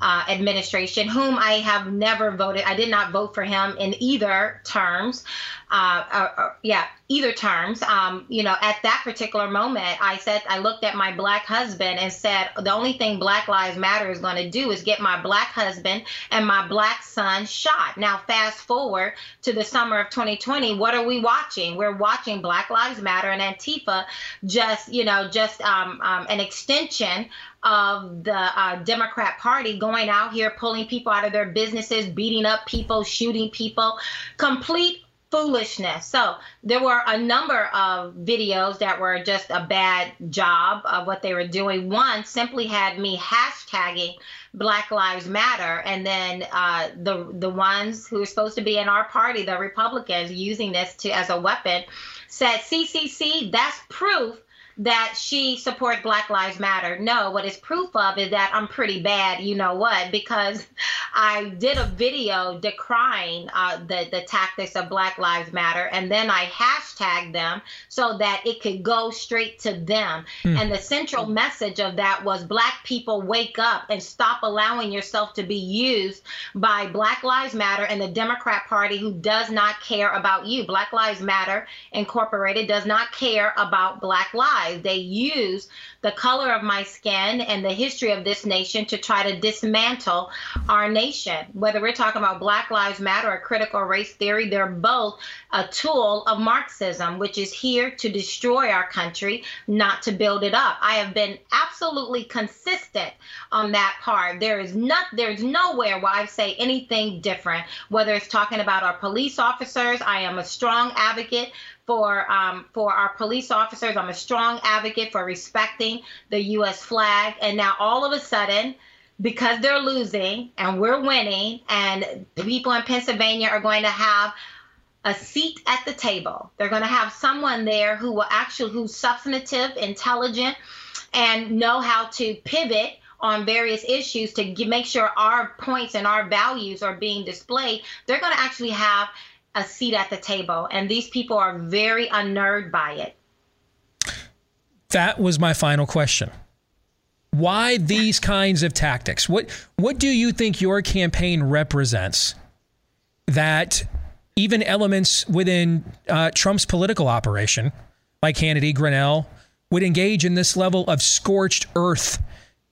uh, administration, whom I have never voted. I did not vote for him in either terms. Uh, uh, uh, yeah, either terms. Um, you know, at that particular moment, I said, I looked at my black husband and said, the only thing Black Lives Matter is going to do is get my black husband and my black son shot. Now, fast forward to the summer of 2020, what are we watching? We're watching Black Lives Matter and Antifa just, you know, just um, um, an extension of the uh, Democrat Party going out here, pulling people out of their businesses, beating up people, shooting people, complete foolishness. So there were a number of videos that were just a bad job of what they were doing. One simply had me hashtagging Black Lives Matter, and then uh, the the ones who are supposed to be in our party, the Republicans, using this to as a weapon, said CCC. That's proof that she supports Black Lives Matter. No, what is proof of is that I'm pretty bad, you know what, because I did a video decrying uh, the, the tactics of Black Lives Matter, and then I hashtagged them so that it could go straight to them. Mm. And the central message of that was Black people wake up and stop allowing yourself to be used by Black Lives Matter and the Democrat Party who does not care about you. Black Lives Matter Incorporated does not care about Black lives They use the color of my skin and the history of this nation to try to dismantle our nation. Whether we're talking about Black Lives Matter or critical race theory, they're both a tool of Marxism, which is here to destroy our country, not to build it up. I have been absolutely consistent on that part. There is not there's nowhere where I say anything different. Whether it's talking about our police officers, I am a strong advocate for um, for our police officers. I'm a strong advocate for respecting the U.S. flag. And now all of a sudden, because they're losing and we're winning, and the people in Pennsylvania are going to have a seat at the table. They're going to have someone there who will actually who's substantive, intelligent, and know how to pivot on various issues to make sure our points and our values are being displayed. They're going to actually have a seat at the table. And these people are very unnerved by it. That was my final question. Why these kinds of tactics? What what do you think your campaign represents that even elements within uh, Trump's political operation, like Hannity, Grenell, would engage in this level of scorched earth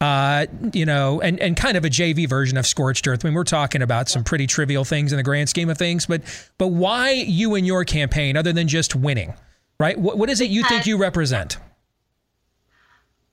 uh, you know, and, and kind of a JV version of Scorched Earth. I mean, we're talking about some pretty trivial things in the grand scheme of things, but but why you and your campaign, other than just winning, right? What, what is it you think you represent?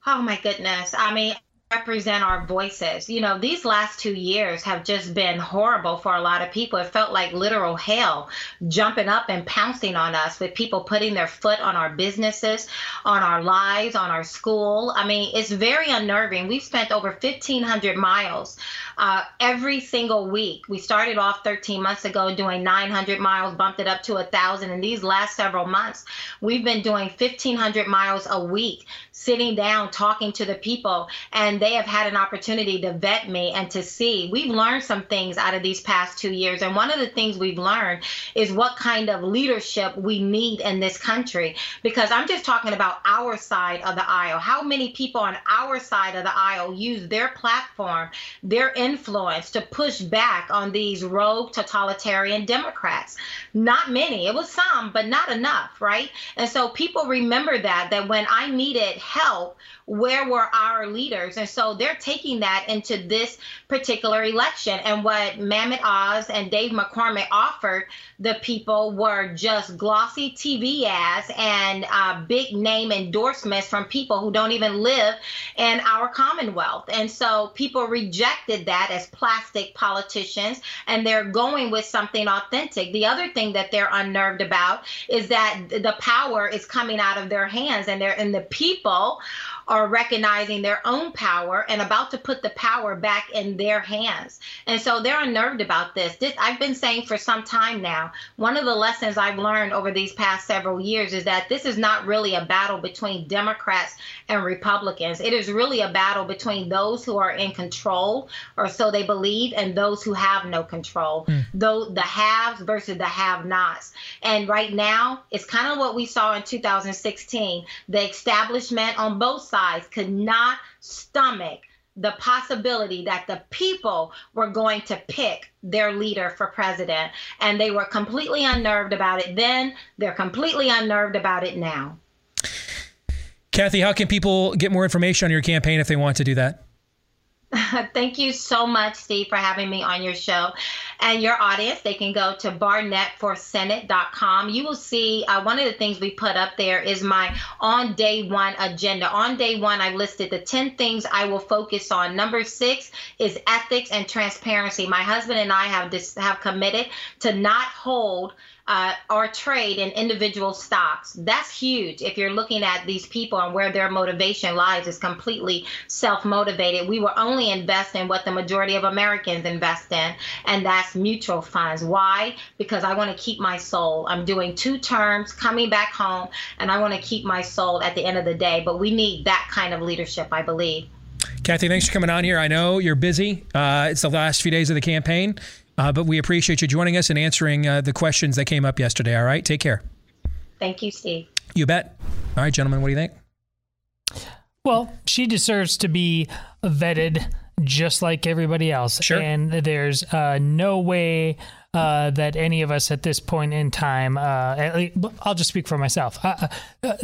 Oh my goodness! I mean, represent our voices. You know, these last two years have just been horrible for a lot of people. It felt like literal hell jumping up and pouncing on us with people putting their foot on our businesses, on our lives, on our school. I mean, it's very unnerving. We've spent over 1,500 miles uh, every single week. We started off 13 months ago doing 900 miles, bumped it up to a 1,000. In these last several months, we've been doing 1,500 miles a week, sitting down, talking to the people. And they have had an opportunity to vet me and to see. We've learned some things out of these past two years. And one of the things we've learned is what kind of leadership we need in this country. Because I'm just talking about our side of the aisle. How many people on our side of the aisle use their platform, their influence, influence to push back on these rogue totalitarian Democrats. Not many. It was some, but not enough, right? And so people remember that that when I needed help where were our leaders? And so they're taking that into this particular election. And what Mehmet Oz and Dave McCormick offered the people were just glossy TV ads and uh, big name endorsements from people who don't even live in our Commonwealth. And so people rejected that as plastic politicians, and they're going with something authentic. The other thing that they're unnerved about is that the power is coming out of their hands, and they're and the people are recognizing their own power and about to put the power back in their hands. And so they're unnerved about this. This I've been saying for some time now. One of the lessons I've learned over these past several years is that this is not really a battle between Democrats and Republicans. It is really a battle between those who are in control or so they believe and those who have no control. Mm. Though the haves versus the have-nots. And right now, it's kind of what we saw in 2016. The establishment on both sides could not stomach the possibility that the people were going to pick their leader for president. And they were completely unnerved about it then. They're completely unnerved about it now. Kathy, how can people get more information on your campaign if they want to do that? Thank you so much, Steve, for having me on your show. And your audience, they can go to barnetteforsenate.com. You will see uh, one of the things we put up there is my on day one agenda. On day one, I listed the 10 things I will focus on. Number six is ethics and transparency. My husband and I have this, have committed to not hold uh, or trade in individual stocks. That's huge. If you're looking at these people and where their motivation lies is completely self motivated. We will only invest in what the majority of Americans invest in, and that's mutual funds. Why? Because I want to keep my soul. I'm doing two terms, coming back home, and I want to keep my soul at the end of the day. But we need that kind of leadership, I believe. Kathy, thanks for coming on here. I know you're busy. Uh, it's the last few days of the campaign. Uh, but we appreciate you joining us and answering uh, the questions that came up yesterday. All right. Take care. Thank you, Steve. You bet. All right, gentlemen, what do you think? Well, she deserves to be vetted just like everybody else. Sure. And there's uh, no way uh, that any of us at this point in time, uh, least, I'll just speak for myself. I, uh,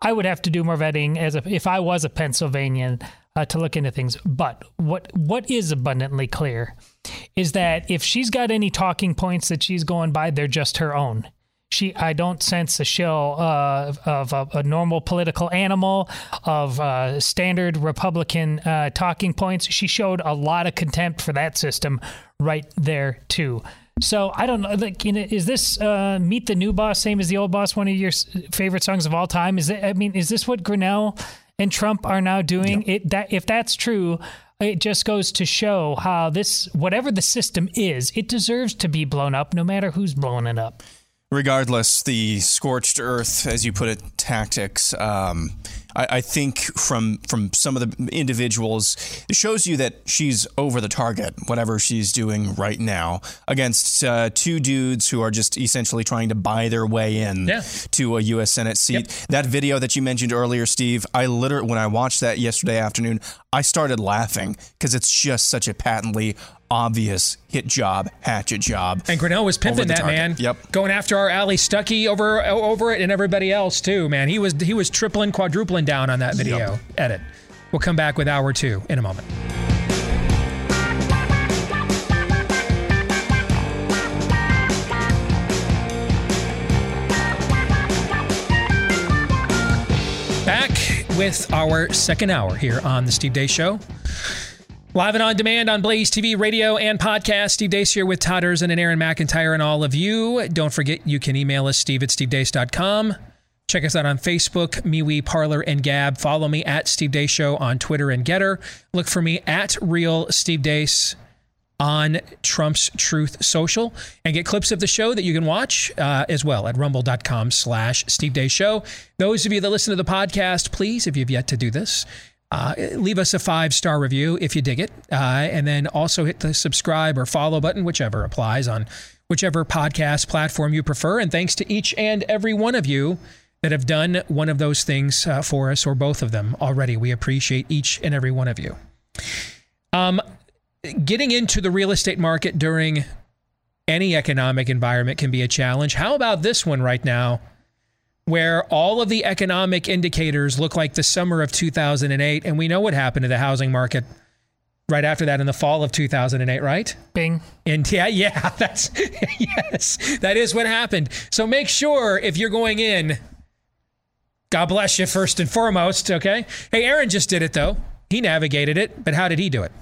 I would have to do more vetting as a, if I was a Pennsylvanian uh, to look into things. But what what is abundantly clear is that if she's got any talking points that she's going by, they're just her own. She, I don't sense a shell uh, of a, a, normal political animal, of uh, standard Republican uh, talking points. She showed a lot of contempt for that system right there too. So I don't know. Like, is this uh, "Meet the New Boss" same as the old boss? One of your favorite songs of all time? Is it? I mean, is this what Grenell and Trump are now doing? Yep. It that if that's true, it just goes to show how this, whatever the system is, it deserves to be blown up no matter who's blowing it up. Regardless, the scorched earth, as you put it, tactics. Um, I, I, think from from some of the individuals, it shows you that she's over the target, whatever she's doing right now, against uh, two dudes who are just essentially trying to buy their way in yeah. to a U.S. Senate seat. Yep. That video that you mentioned earlier, Steve, I literally when I watched that yesterday afternoon, I started laughing because it's just such a patently obvious hit job, hatchet job. And Grenell was pimping that target. man. Yep. Going after our Allie Stuckey over over it and everybody else too, man. He was he was tripling, quadrupling down on that video yep. edit. We'll come back with hour two in a moment. Back with our second hour here on the Steve Deace Show. Live and on demand on Blaze TV, radio, and podcast. Steve Deace here with Todd Erzen and Aaron McIntyre and all of you. Don't forget you can email us, steve at stevedeace.com. Check us out on Facebook, MeWe, Parler, and Gab. Follow me at Steve Deace Show on Twitter and Gettr. Look for me at Real Steve Deace on Trump's Truth Social and get clips of the show that you can watch uh, as well at rumble.com slash Steve Deace Show. Those of you that listen to the podcast, please, if you've yet to do this, uh, leave us a five star review if you dig it. Uh, and then also hit the subscribe or follow button, whichever applies on whichever podcast platform you prefer. And thanks to each and every one of you that have done one of those things uh, for us or both of them already. We appreciate each and every one of you. Um, getting into the real estate market during any economic environment can be a challenge. How about this one right now? Where all of the economic indicators look like the summer of 2008. And we know what happened to the housing market right after that in the fall of 2008, right? Bing. And yeah, yeah, that's, yes, that is what happened. So make sure if you're going in, God bless you first and foremost, okay? Hey, Aaron just did it though. He navigated it, but how did he do it?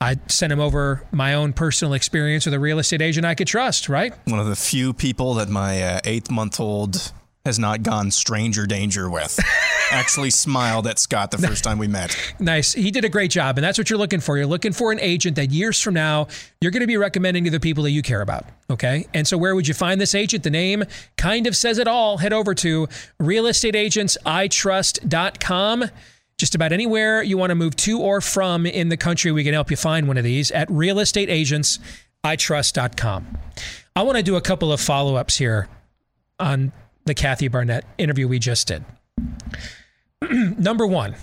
I sent him over my own personal experience with a real estate agent I could trust, right? One of the few people that my uh, eight month old has not gone stranger danger with. Actually smiled at Scott the first time we met. Nice. He did a great job. And that's what you're looking for. You're looking for an agent that years from now, you're going to be recommending to the people that you care about. Okay. And so where would you find this agent? The name kind of says it all. Head over to realestateagentsitrust.com. Just about anywhere you want to move to or from in the country, we can help you find one of these at realestateagentsitrust.com. I want to do a couple of follow ups here on the Kathy Barnette interview we just did. Number one,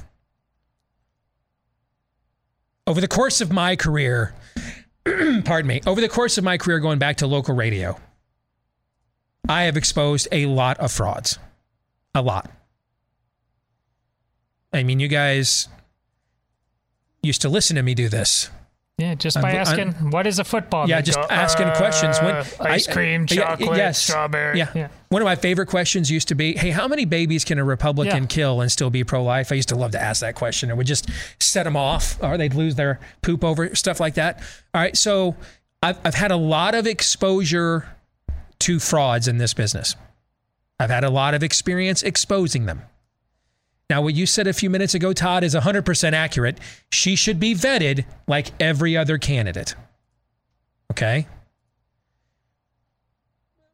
over the course of my career, pardon me, over the course of my career going back to local radio, I have exposed a lot of frauds. A lot. I mean, you guys used to listen to me do this. Yeah, just by I'm- asking, I'm- what is a football? Yeah, just go, asking "Uh, questions. When ice I- cream, yeah, chocolate, yes. strawberry. Yeah. One of my favorite questions used to be, "Hey, how many babies can a Republican Yeah. kill and still be pro-life?" I used to love to ask that question. It would just set them off, or they'd lose their poop over stuff like that. All right, so I've I've had a lot of exposure to frauds in this business. I've had a lot of experience exposing them. Now, what you said a few minutes ago, Todd, is 100% accurate. She should be vetted like every other candidate. Okay?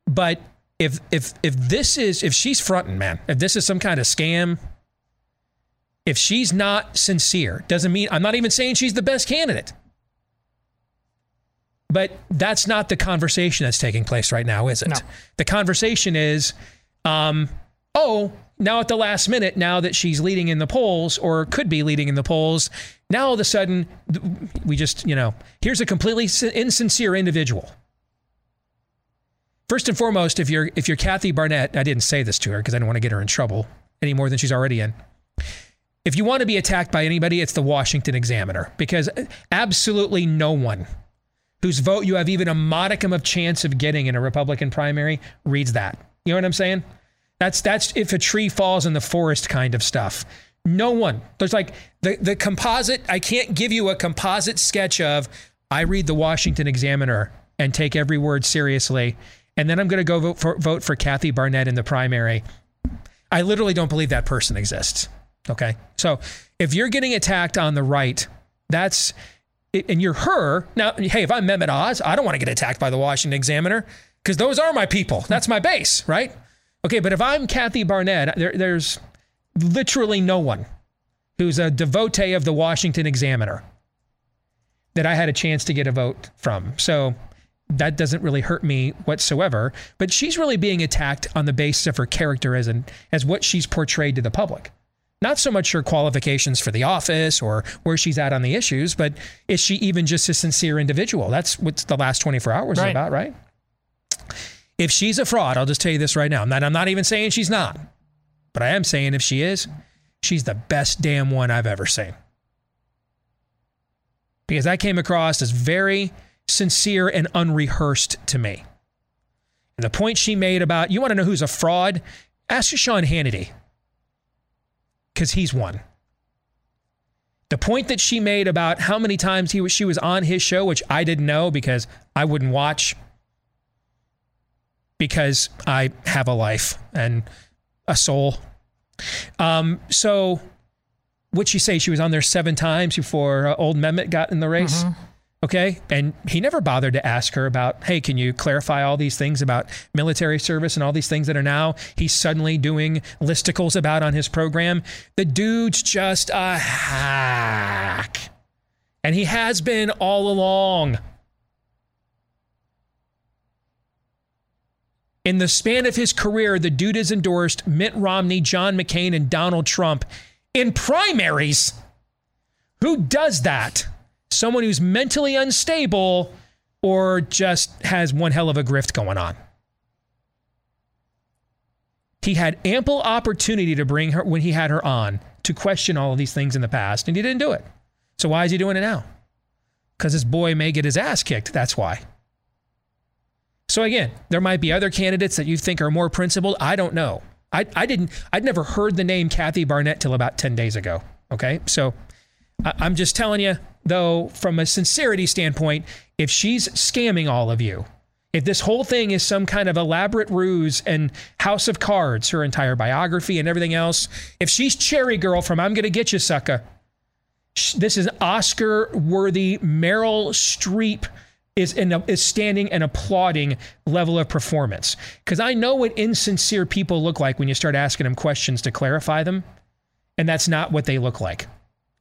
But if if if this is if she's fronting, man, if this is some kind of scam, if she's not sincere, doesn't mean I'm not even saying she's the best candidate. But that's not the conversation that's taking place right now, is it? No. The conversation is, um, oh, now at the last minute, now that she's leading in the polls or could be leading in the polls, now all of a sudden we just, you know, here's a completely insincere individual. First and foremost, if you're if you're Kathy Barnette, I didn't say this to her because I didn't want to get her in trouble any more than she's already in. If you want to be attacked by anybody, it's the Washington Examiner because uh, absolutely no one whose vote you have even a modicum of chance of getting in a Republican primary reads that. You know what I'm saying? That's that's if a tree falls in the forest kind of stuff. No one. There's like the the composite. I can't give you a composite sketch of I read the Washington Examiner and take every word seriously, and then I'm going to go vote for vote for Kathy Barnette in the primary. I literally don't believe that person exists. Okay, so if you're getting attacked on the right, that's and you're her now. Hey, if I'm Mehmet Oz, I don't want to get attacked by the Washington Examiner because those are my people. That's my base, right? Okay, but if I'm Kathy Barnette, there, there's literally no one who's a devotee of the Washington Examiner that I had a chance to get a vote from. So that doesn't really hurt me whatsoever. But she's really being attacked on the basis of her character as an as what she's portrayed to the public. Not so much her qualifications for the office or where she's at on the issues, but is she even just a sincere individual? That's what the last 24 hours is about, right? If she's a fraud, I'll just tell you this right now. I'm not, I'm not even saying she's not, but I am saying if she is, she's the best damn one I've ever seen. Because I came across as very sincere and unrehearsed to me. And the point she made about, you want to know who's a fraud? Ask Sean Hannity, because he's one. The point that she made about how many times he was, she was on his show, which I didn't know because I wouldn't watch because I have a life and a soul. Um, so, what'd she say? She was on there seven times before uh, old Mehmet got in the race. Okay. And he never bothered to ask her about, hey, can you clarify all these things about military service and all these things that are now he's suddenly doing listicles about on his program? The dude's just a hack. And he has been all along. In the span of his career, the dude has endorsed Mitt Romney, John McCain, and Donald Trump in primaries. Who does that? Someone who's mentally unstable or just has one hell of a grift going on. He had ample opportunity to bring her when he had her on to question all of these things in the past, and he didn't do it. So why is he doing it now? Because his boy may get his ass kicked. That's why. So again, there might be other candidates that you think are more principled. I don't know. I, I didn't. I'd never heard the name Kathy Barnette till about ten days ago. Okay, so I, I'm just telling you, though, from a sincerity standpoint, if she's scamming all of you, if this whole thing is some kind of elaborate ruse and house of cards, her entire biography and everything else, if she's Cherry Girl from I'm Gonna Get You, Sucker, this is Oscar worthy Meryl Streep is in is standing and applauding level of performance because I know what insincere people look like when you start asking them questions to clarify them, and that's not what they look like.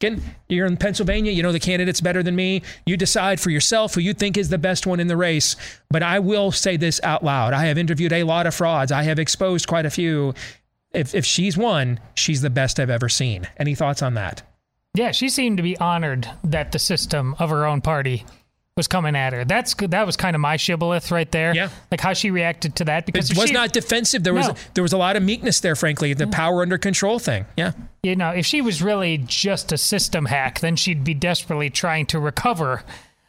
Again, you're in Pennsylvania, you know the candidate's better than me. You decide for yourself who you think is the best one in the race. But I will say this out loud. I have interviewed a lot of frauds. I have exposed quite a few. If if she's one, she's the best I've ever seen. Any thoughts on that? Yeah, she seemed to be honored that the system of her own party was coming at her. That's good. That was kind of my shibboleth right there. Yeah, like how she reacted to that because it was she, not defensive. There was there was a lot of meekness there. Frankly, the power under control thing. Yeah, you know, if she was really just a system hack, then she'd be desperately trying to recover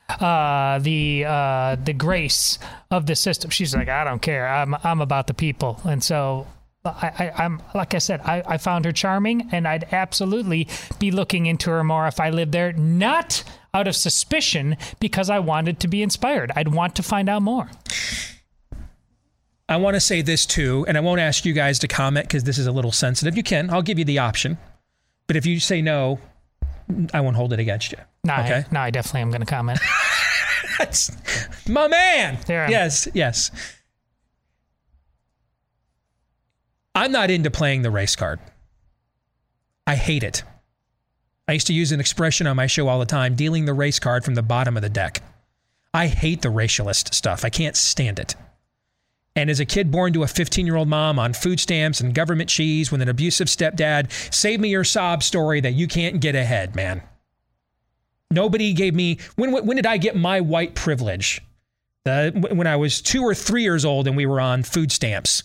uh, the uh, the grace of the system. She's like, I don't care. I'm I'm about the people, and so. I, I, I'm like I said, I, I found her charming, and I'd absolutely be looking into her more if I lived there. Not out of suspicion, because I wanted to be inspired. I'd want to find out more. I want to say this too, and I won't ask you guys to comment because this is a little sensitive. You can. I'll give you the option, but if you say no, I won't hold it against you. No, okay. I, no, I definitely am going to comment. That's my man. There. Yes, yes. I'm not into playing the race card. I hate it. I used to use an expression on my show all the time dealing the race card from the bottom of the deck. I hate the racialist stuff. I can't stand it. And as a kid born to a 15 year old mom on food stamps and government cheese with an abusive stepdad, save me your sob story that you can't get ahead, man. Nobody gave me, when, when did I get my white privilege? Uh, when I was two or three years old and we were on food stamps.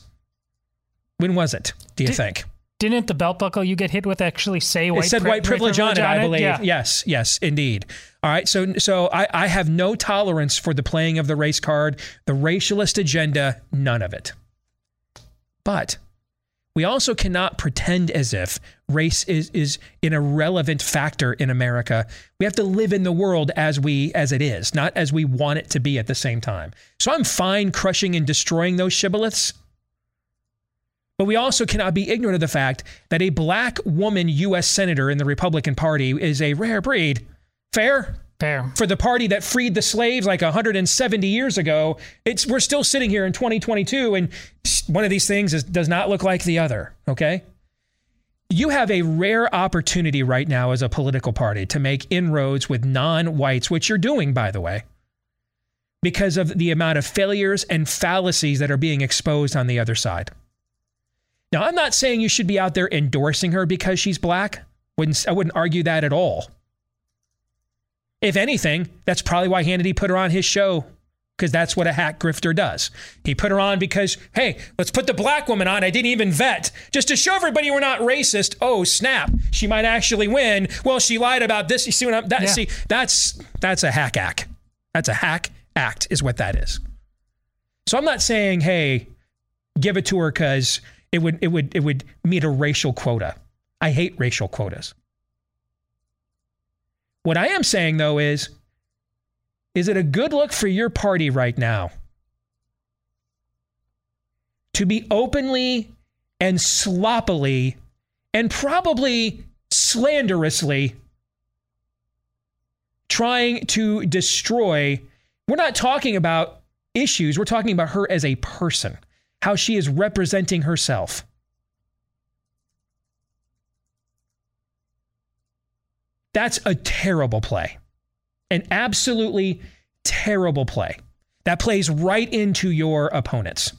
When was it, do you Did- think? Didn't the belt buckle you get hit with actually say white it said pri- white privilege, on it, I believe. Yeah. Yes, yes, indeed. All right, so so I, I have no tolerance for the playing of the race card, the racialist agenda, none of it. But we also cannot pretend as if race is is an irrelevant factor in America. We have to live in the world as we as it is, not as we want it to be at the same time. So I'm fine crushing and destroying those shibboleths. But we also cannot be ignorant of the fact that a black woman U.S. Senator in the Republican Party is a rare breed. Fair? Fair. For the party that freed the slaves like 170 years ago, it's we're still sitting here in 2022, and one of these things is, does not look like the other. Okay? You have a rare opportunity right now as a political party to make inroads with non whites, which you're doing, by the way, because of the amount of failures and fallacies that are being exposed on the other side. Now, I'm not saying you should be out there endorsing her because she's black. Wouldn't I wouldn't argue that at all. If anything, that's probably why Hannity put her on his show because that's what a hack grifter does. He put her on because, hey, let's put the black woman on. I didn't even vet just to show everybody we're not racist. Oh snap, she might actually win. Well, she lied about this. You see what I'm? That, Yeah. See, that's that's a hack act. That's a hack act, is what that is. So I'm not saying, hey, give it to her because it would it would it would meet a racial quota. I hate racial quotas. What I am saying though is is it a good look for your party right now to be openly and sloppily and probably slanderously trying to destroy we're not talking about issues we're talking about her as a person how she is representing herself That's a terrible play. An absolutely terrible play. That plays right into your opponents,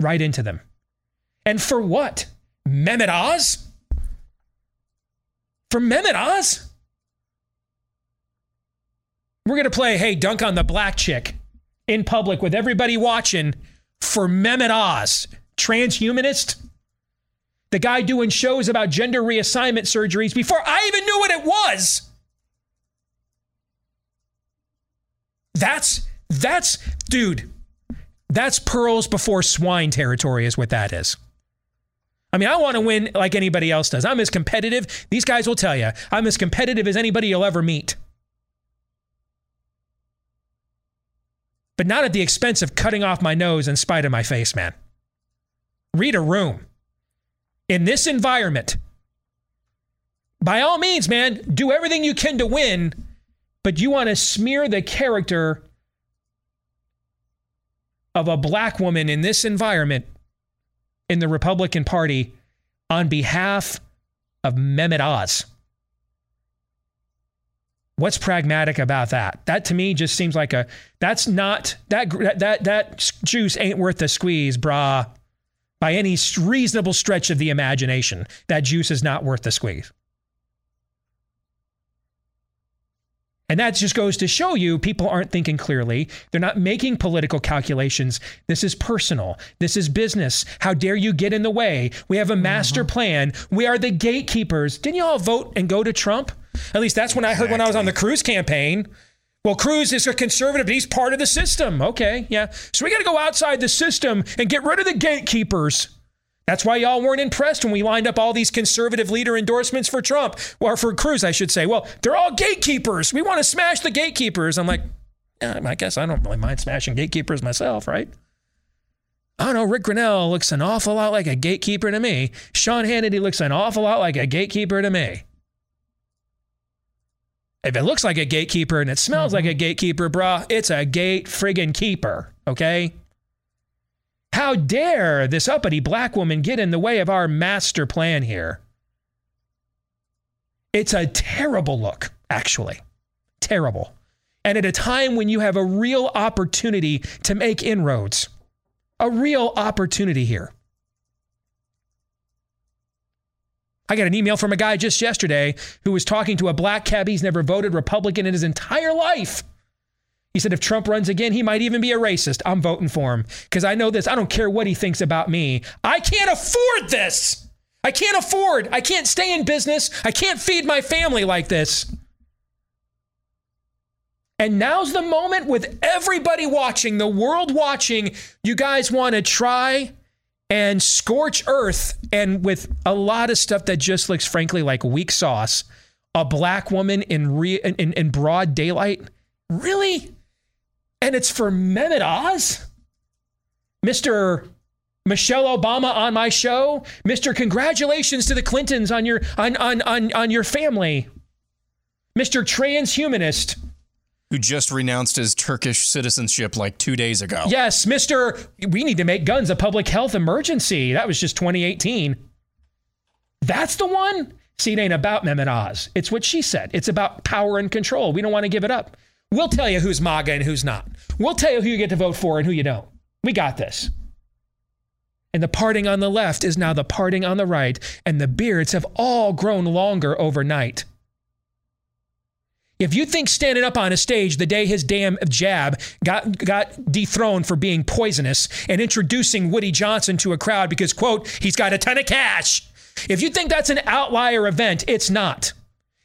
right into them. And for what? Mehmet Oz? For Mehmet Oz? We're going to play, hey, dunk on the black chick in public with everybody watching for Mehmet Oz, transhumanist the guy doing shows about gender reassignment surgeries before I even knew what it was. That's that's dude. That's pearls before swine territory is what that is. I mean, I want to win like anybody else does. I'm as competitive. These guys will tell you, I'm as competitive as anybody you'll ever meet. But not at the expense of cutting off my nose in spite of my face, man. Read a room in this environment, by all means, man, do everything you can to win, but you want to smear the character of a black woman in this environment in the Republican Party on behalf of Mehmet Oz. What's pragmatic about that? That to me just seems like a that's not that that that juice ain't worth the squeeze, brah by any reasonable stretch of the imagination. That juice is not worth the squeeze. And that just goes to show you people aren't thinking clearly. They're not making political calculations. This is personal. This is business. How dare you get in the way? We have a mm-hmm. master plan. We are the gatekeepers. Didn't you all vote and go to Trump? At least that's when I heard when I was on the Cruz campaign. Well, Cruz is a conservative. But he's part of the system. Okay, yeah. So we got to go outside the system and get rid of the gatekeepers. That's why y'all weren't impressed when we lined up all these conservative leader endorsements for Trump, or for Cruz, I should say. Well, they're all gatekeepers. We want to smash the gatekeepers. I'm like, yeah, I guess I don't really mind smashing gatekeepers myself, right? I don't know. Rick Grenell looks an awful lot like a gatekeeper to me. Sean Hannity looks an awful lot like a gatekeeper to me. If it looks like a gatekeeper and it smells mm-hmm. like a gatekeeper, brah, it's a gate friggin' keeper, okay? How dare this uppity black woman get in the way of our master plan here? It's a terrible look, actually. Terrible. And at a time when you have a real opportunity to make inroads, a real opportunity here. I got an email from a guy just yesterday who was talking to a black cab. He's never voted Republican in his entire life. He said if Trump runs again, he might even be a racist. I'm voting for him because I know this. I don't care what he thinks about me. I can't afford this. I can't afford. I can't stay in business. I can't feed my family like this. And now's the moment with everybody watching, the world watching. You guys want to try and scorch earth and with a lot of stuff that just looks frankly like weak sauce. A black woman in, re- in, in broad daylight? Really? and it's for Mehmet Oz? Mr. Michelle Obama on my show? Mr. Congratulations to the Clintons on your on on on, on your family. Mr. Transhumanist. Who just renounced his Turkish citizenship like two days ago. Yes, Mr. We need to make guns a public health emergency. That was just 2018. That's the one? See, it ain't about Mehmet Oz. It's what she said. It's about power and control. We don't want to give it up. We'll tell you who's MAGA and who's not. We'll tell you who you get to vote for and who you don't. We got this. And the parting on the left is now the parting on the right, and the beards have all grown longer overnight. If you think standing up on a stage the day his damn jab got, got dethroned for being poisonous and introducing Woody Johnson to a crowd because, quote, he's got a ton of cash, if you think that's an outlier event, it's not.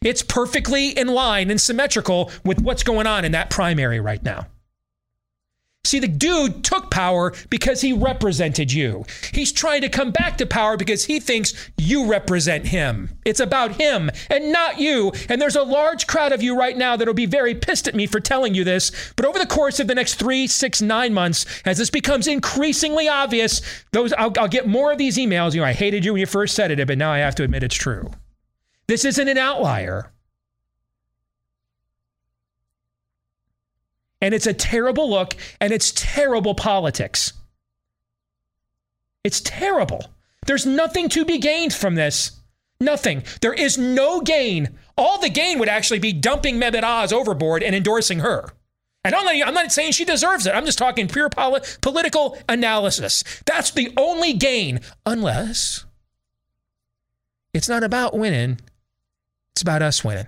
It's perfectly in line and symmetrical with what's going on in that primary right now. See, the dude took power because he represented you. He's trying to come back to power because he thinks you represent him. It's about him and not you. And there's a large crowd of you right now that'll be very pissed at me for telling you this. But over the course of the next three, six, nine months, as this becomes increasingly obvious, those I'll, I'll get more of these emails. You know, I hated you when you first said it, but now I have to admit it's true. This isn't an outlier. And it's a terrible look and it's terrible politics. It's terrible. There's nothing to be gained from this. Nothing. There is no gain. All the gain would actually be dumping Mehmet Oz overboard and endorsing her. And I'm not, I'm not saying she deserves it. I'm just talking pure poli- political analysis. That's the only gain, unless it's not about winning, it's about us winning.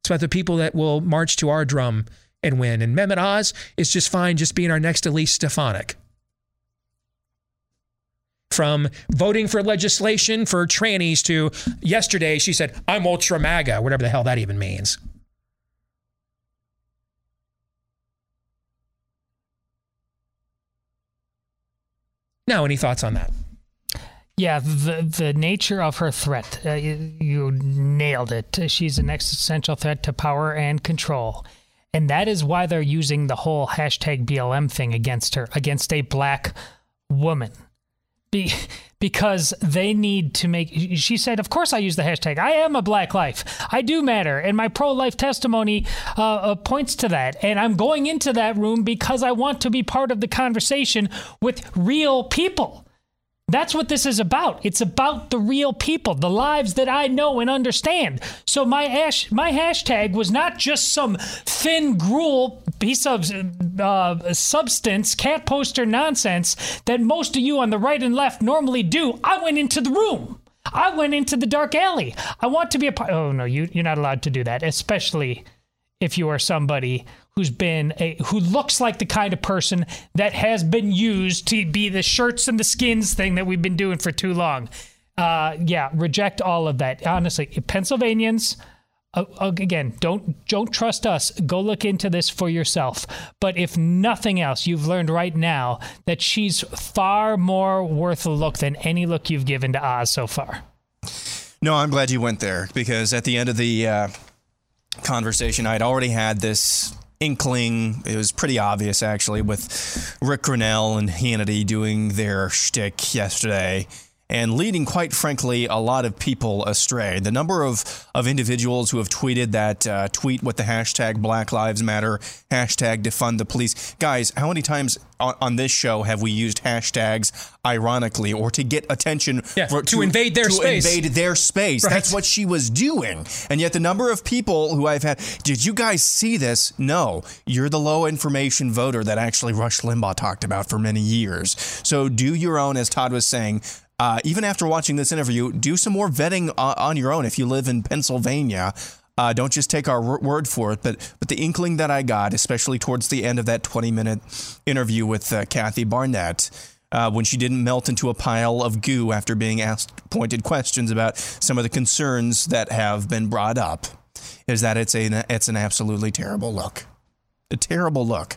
It's about the people that will march to our drum and win. And Mehmet Oz is just fine just being our next Elise Stefanik. From voting for legislation for trannies to yesterday, she said, I'm ultra MAGA, whatever the hell that even means. Now, any thoughts on that? Yeah, the the nature of her threat, uh, you, you nailed it. She's an existential threat to power and control. And that is why they're using the whole hashtag BLM thing against her, against a black woman. Be, because they need to make. She said, Of course, I use the hashtag. I am a black life. I do matter. And my pro life testimony uh, uh, points to that. And I'm going into that room because I want to be part of the conversation with real people. That's what this is about. It's about the real people, the lives that I know and understand. So my my hashtag was not just some thin gruel piece of uh, substance, cat poster nonsense that most of you on the right and left normally do. I went into the room. I went into the dark alley. I want to be a part. Oh no, you you're not allowed to do that, especially if you are somebody who's been a who looks like the kind of person that has been used to be the shirts and the skins thing that we've been doing for too long. Uh, yeah, reject all of that. Honestly, Pennsylvanians. Uh, again, don't don't trust us. Go look into this for yourself. But if nothing else, you've learned right now that she's far more worth a look than any look you've given to Oz so far. No, I'm glad you went there because at the end of the uh, conversation, I'd already had this inkling. It was pretty obvious, actually, with Rick Grenell and Hannity doing their shtick yesterday and leading, quite frankly, a lot of people astray. The number of, of individuals who have tweeted that uh, tweet with the hashtag Black Lives Matter, hashtag defund the police. Guys, how many times on, on this show have we used hashtags ironically or to get attention yeah, for, to, to, invade their to space? invade their space. Right. That's what she was doing. And yet, the number of people who I've had, did you guys see this? No, you're the low information voter that actually Rush Limbaugh talked about for many years. So do your own, as Todd was saying uh, even after watching this interview, do some more vetting on, on your own if you live in Pennsylvania. Uh, don't just take our word for it, but but the inkling that I got, especially towards the end of that 20 minute interview with uh, Kathy Barnette, uh, when she didn't melt into a pile of goo after being asked pointed questions about some of the concerns that have been brought up, is that it's a it's an absolutely terrible look, a terrible look.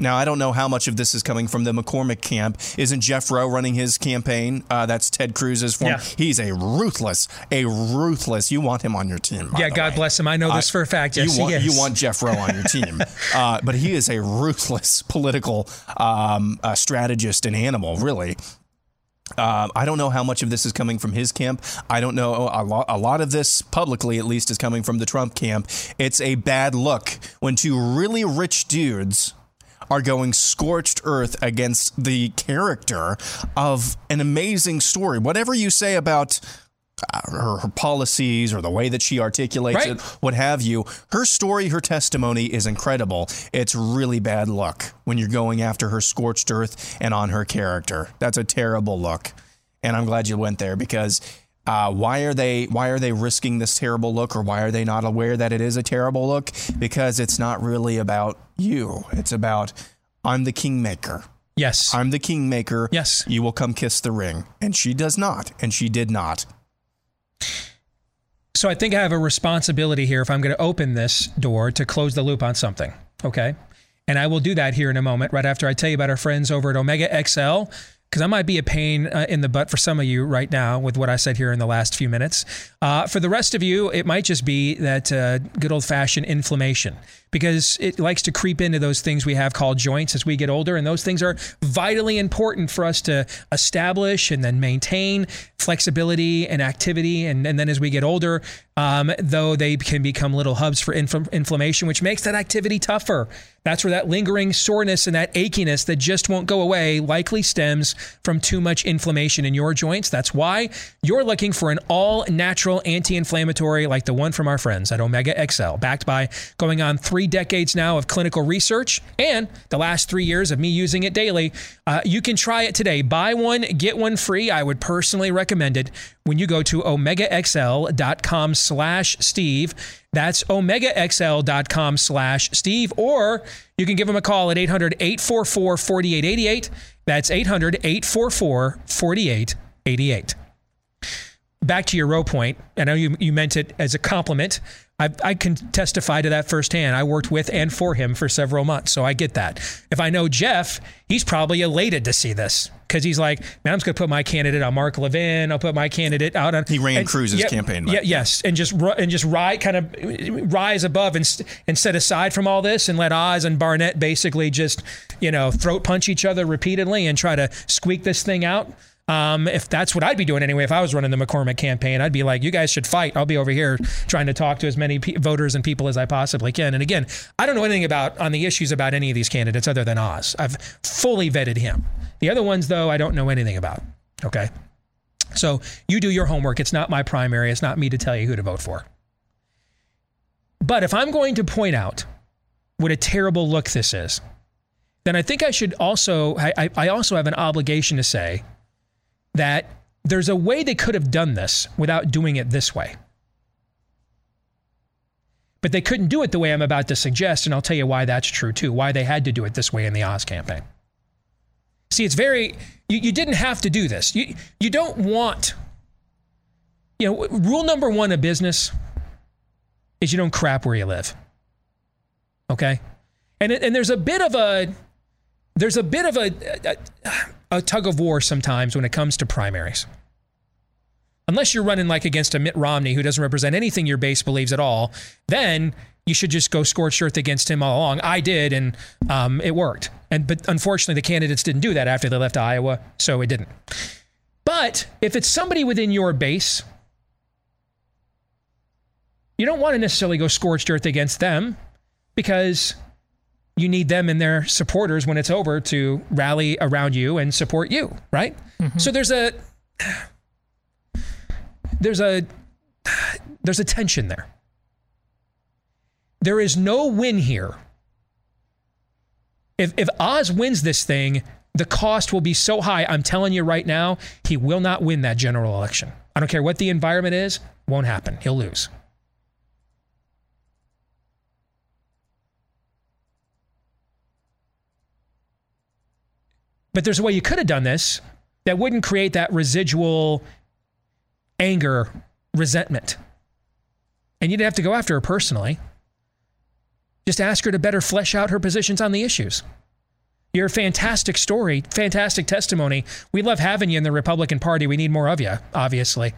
Now, I don't know how much of this is coming from the McCormick camp. Isn't Jeff Roe running his campaign? Uh, that's Ted Cruz's form. Yeah. He's a ruthless, a ruthless. You want him on your team. Yeah, God way. bless him. I know this uh, for a fact. Yes, you want, he is. You want Jeff Roe on your team. uh, but he is a ruthless political um, uh, strategist and animal, really. Uh, I don't know how much of this is coming from his camp. I don't know. A lot, a lot of this, publicly at least, is coming from the Trump camp. It's a bad look when two really rich dudes are going scorched earth against the character of an amazing story. Whatever you say about uh, her, her, policies or the way that she articulates right. it, what have you. Her story, her testimony is incredible. It's really bad luck when you're going after her scorched earth and on her character. That's a terrible look. And I'm glad you went there because uh, why are they why are they risking this terrible look or why are they not aware that it is a terrible look? Because it's not really about you. It's about I'm the kingmaker. Yes. I'm the kingmaker. Yes. You will come kiss the ring. And she does not. And she did not. So I think I have a responsibility here if I'm going to open this door to close the loop on something. Okay. And I will do that here in a moment, right after I tell you about our friends over at Omega XL because I might be a pain uh, in the butt for some of you right now with what I said here in the last few minutes. Uh, for the rest of you, it might just be that uh, good old fashioned inflammation because it likes to creep into those things we have called joints as we get older. And those things are vitally important for us to establish and then maintain flexibility and activity. And, and then as we get older, um, though they can become little hubs for inf- inflammation, which makes that activity tougher. That's where that lingering soreness and that achiness that just won't go away likely stems from too much inflammation in your joints. That's why you're looking for an all natural anti inflammatory like the one from our friends at Omega XL, backed by going on three decades now of clinical research and the last three years of me using it daily. Uh, you can try it today. Buy one, get one free. I would personally recommend it when you go to omegaxl.com slash Steve. That's omegaxl.com slash Steve, or you can give them a call at 800 844 4888. That's 800 844 4888. Back to your Roe point. I know you, you meant it as a compliment. I, I can testify to that firsthand. I worked with and for him for several months, so I get that. If I know Jeff, he's probably elated to see this because he's like, man, I'm just going to put my candidate on Mark Levin. I'll put my candidate out on. He ran and, Cruz's yeah, campaign. Yeah, yes, and just and just rise, kind of rise above and and set aside from all this and let Oz and Barnette basically just you know throat punch each other repeatedly and try to squeak this thing out. Um, if that's what I'd be doing anyway, if I was running the McCormick campaign, I'd be like, you guys should fight. I'll be over here trying to talk to as many p- voters and people as I possibly can. And again, I don't know anything about on the issues about any of these candidates other than Oz. I've fully vetted him. The other ones, though, I don't know anything about. Okay. So you do your homework. It's not my primary. It's not me to tell you who to vote for. But if I'm going to point out what a terrible look this is, then I think I should also, I, I also have an obligation to say that there's a way they could have done this without doing it this way. But they couldn't do it the way I'm about to suggest, and I'll tell you why that's true too, why they had to do it this way in the Oz campaign. See, it's very, you, you didn't have to do this. You, you don't want, you know, rule number one of business is you don't crap where you live. Okay? And, and there's a bit of a, there's a bit of a, a, a tug of war sometimes when it comes to primaries. Unless you're running like against a Mitt Romney who doesn't represent anything your base believes at all, then you should just go scorched earth against him all along. I did, and um, it worked. And but unfortunately, the candidates didn't do that after they left Iowa, so it didn't. But if it's somebody within your base, you don't want to necessarily go scorched earth against them because you need them and their supporters when it's over to rally around you and support you, right? Mm-hmm. So there's a there's a there's a tension there. There is no win here. If if Oz wins this thing, the cost will be so high. I'm telling you right now, he will not win that general election. I don't care what the environment is, won't happen. He'll lose. But there's a way you could have done this that wouldn't create that residual anger, resentment. And you didn't have to go after her personally. Just ask her to better flesh out her positions on the issues. You're a fantastic story, fantastic testimony. We love having you in the Republican Party. We need more of you, obviously.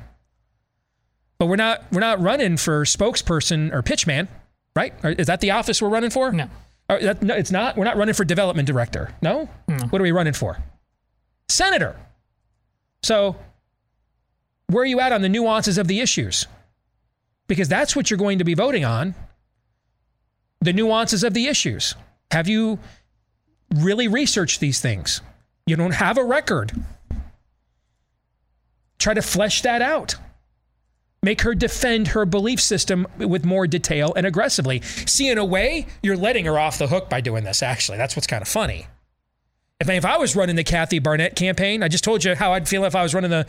But we're not we're not running for spokesperson or pitchman, right? Is that the office we're running for? No. Oh, that, no, it's not. We're not running for development director. No? no. What are we running for? Senator. So where are you at on the nuances of the issues? Because that's what you're going to be voting on the nuances of the issues. Have you really researched these things? You don't have a record. Try to flesh that out. Make her defend her belief system with more detail and aggressively. See, in a way, you're letting her off the hook by doing this, actually. That's what's kind of funny. If, if I was running the Kathy Barnette campaign, I just told you how I'd feel if I was running the,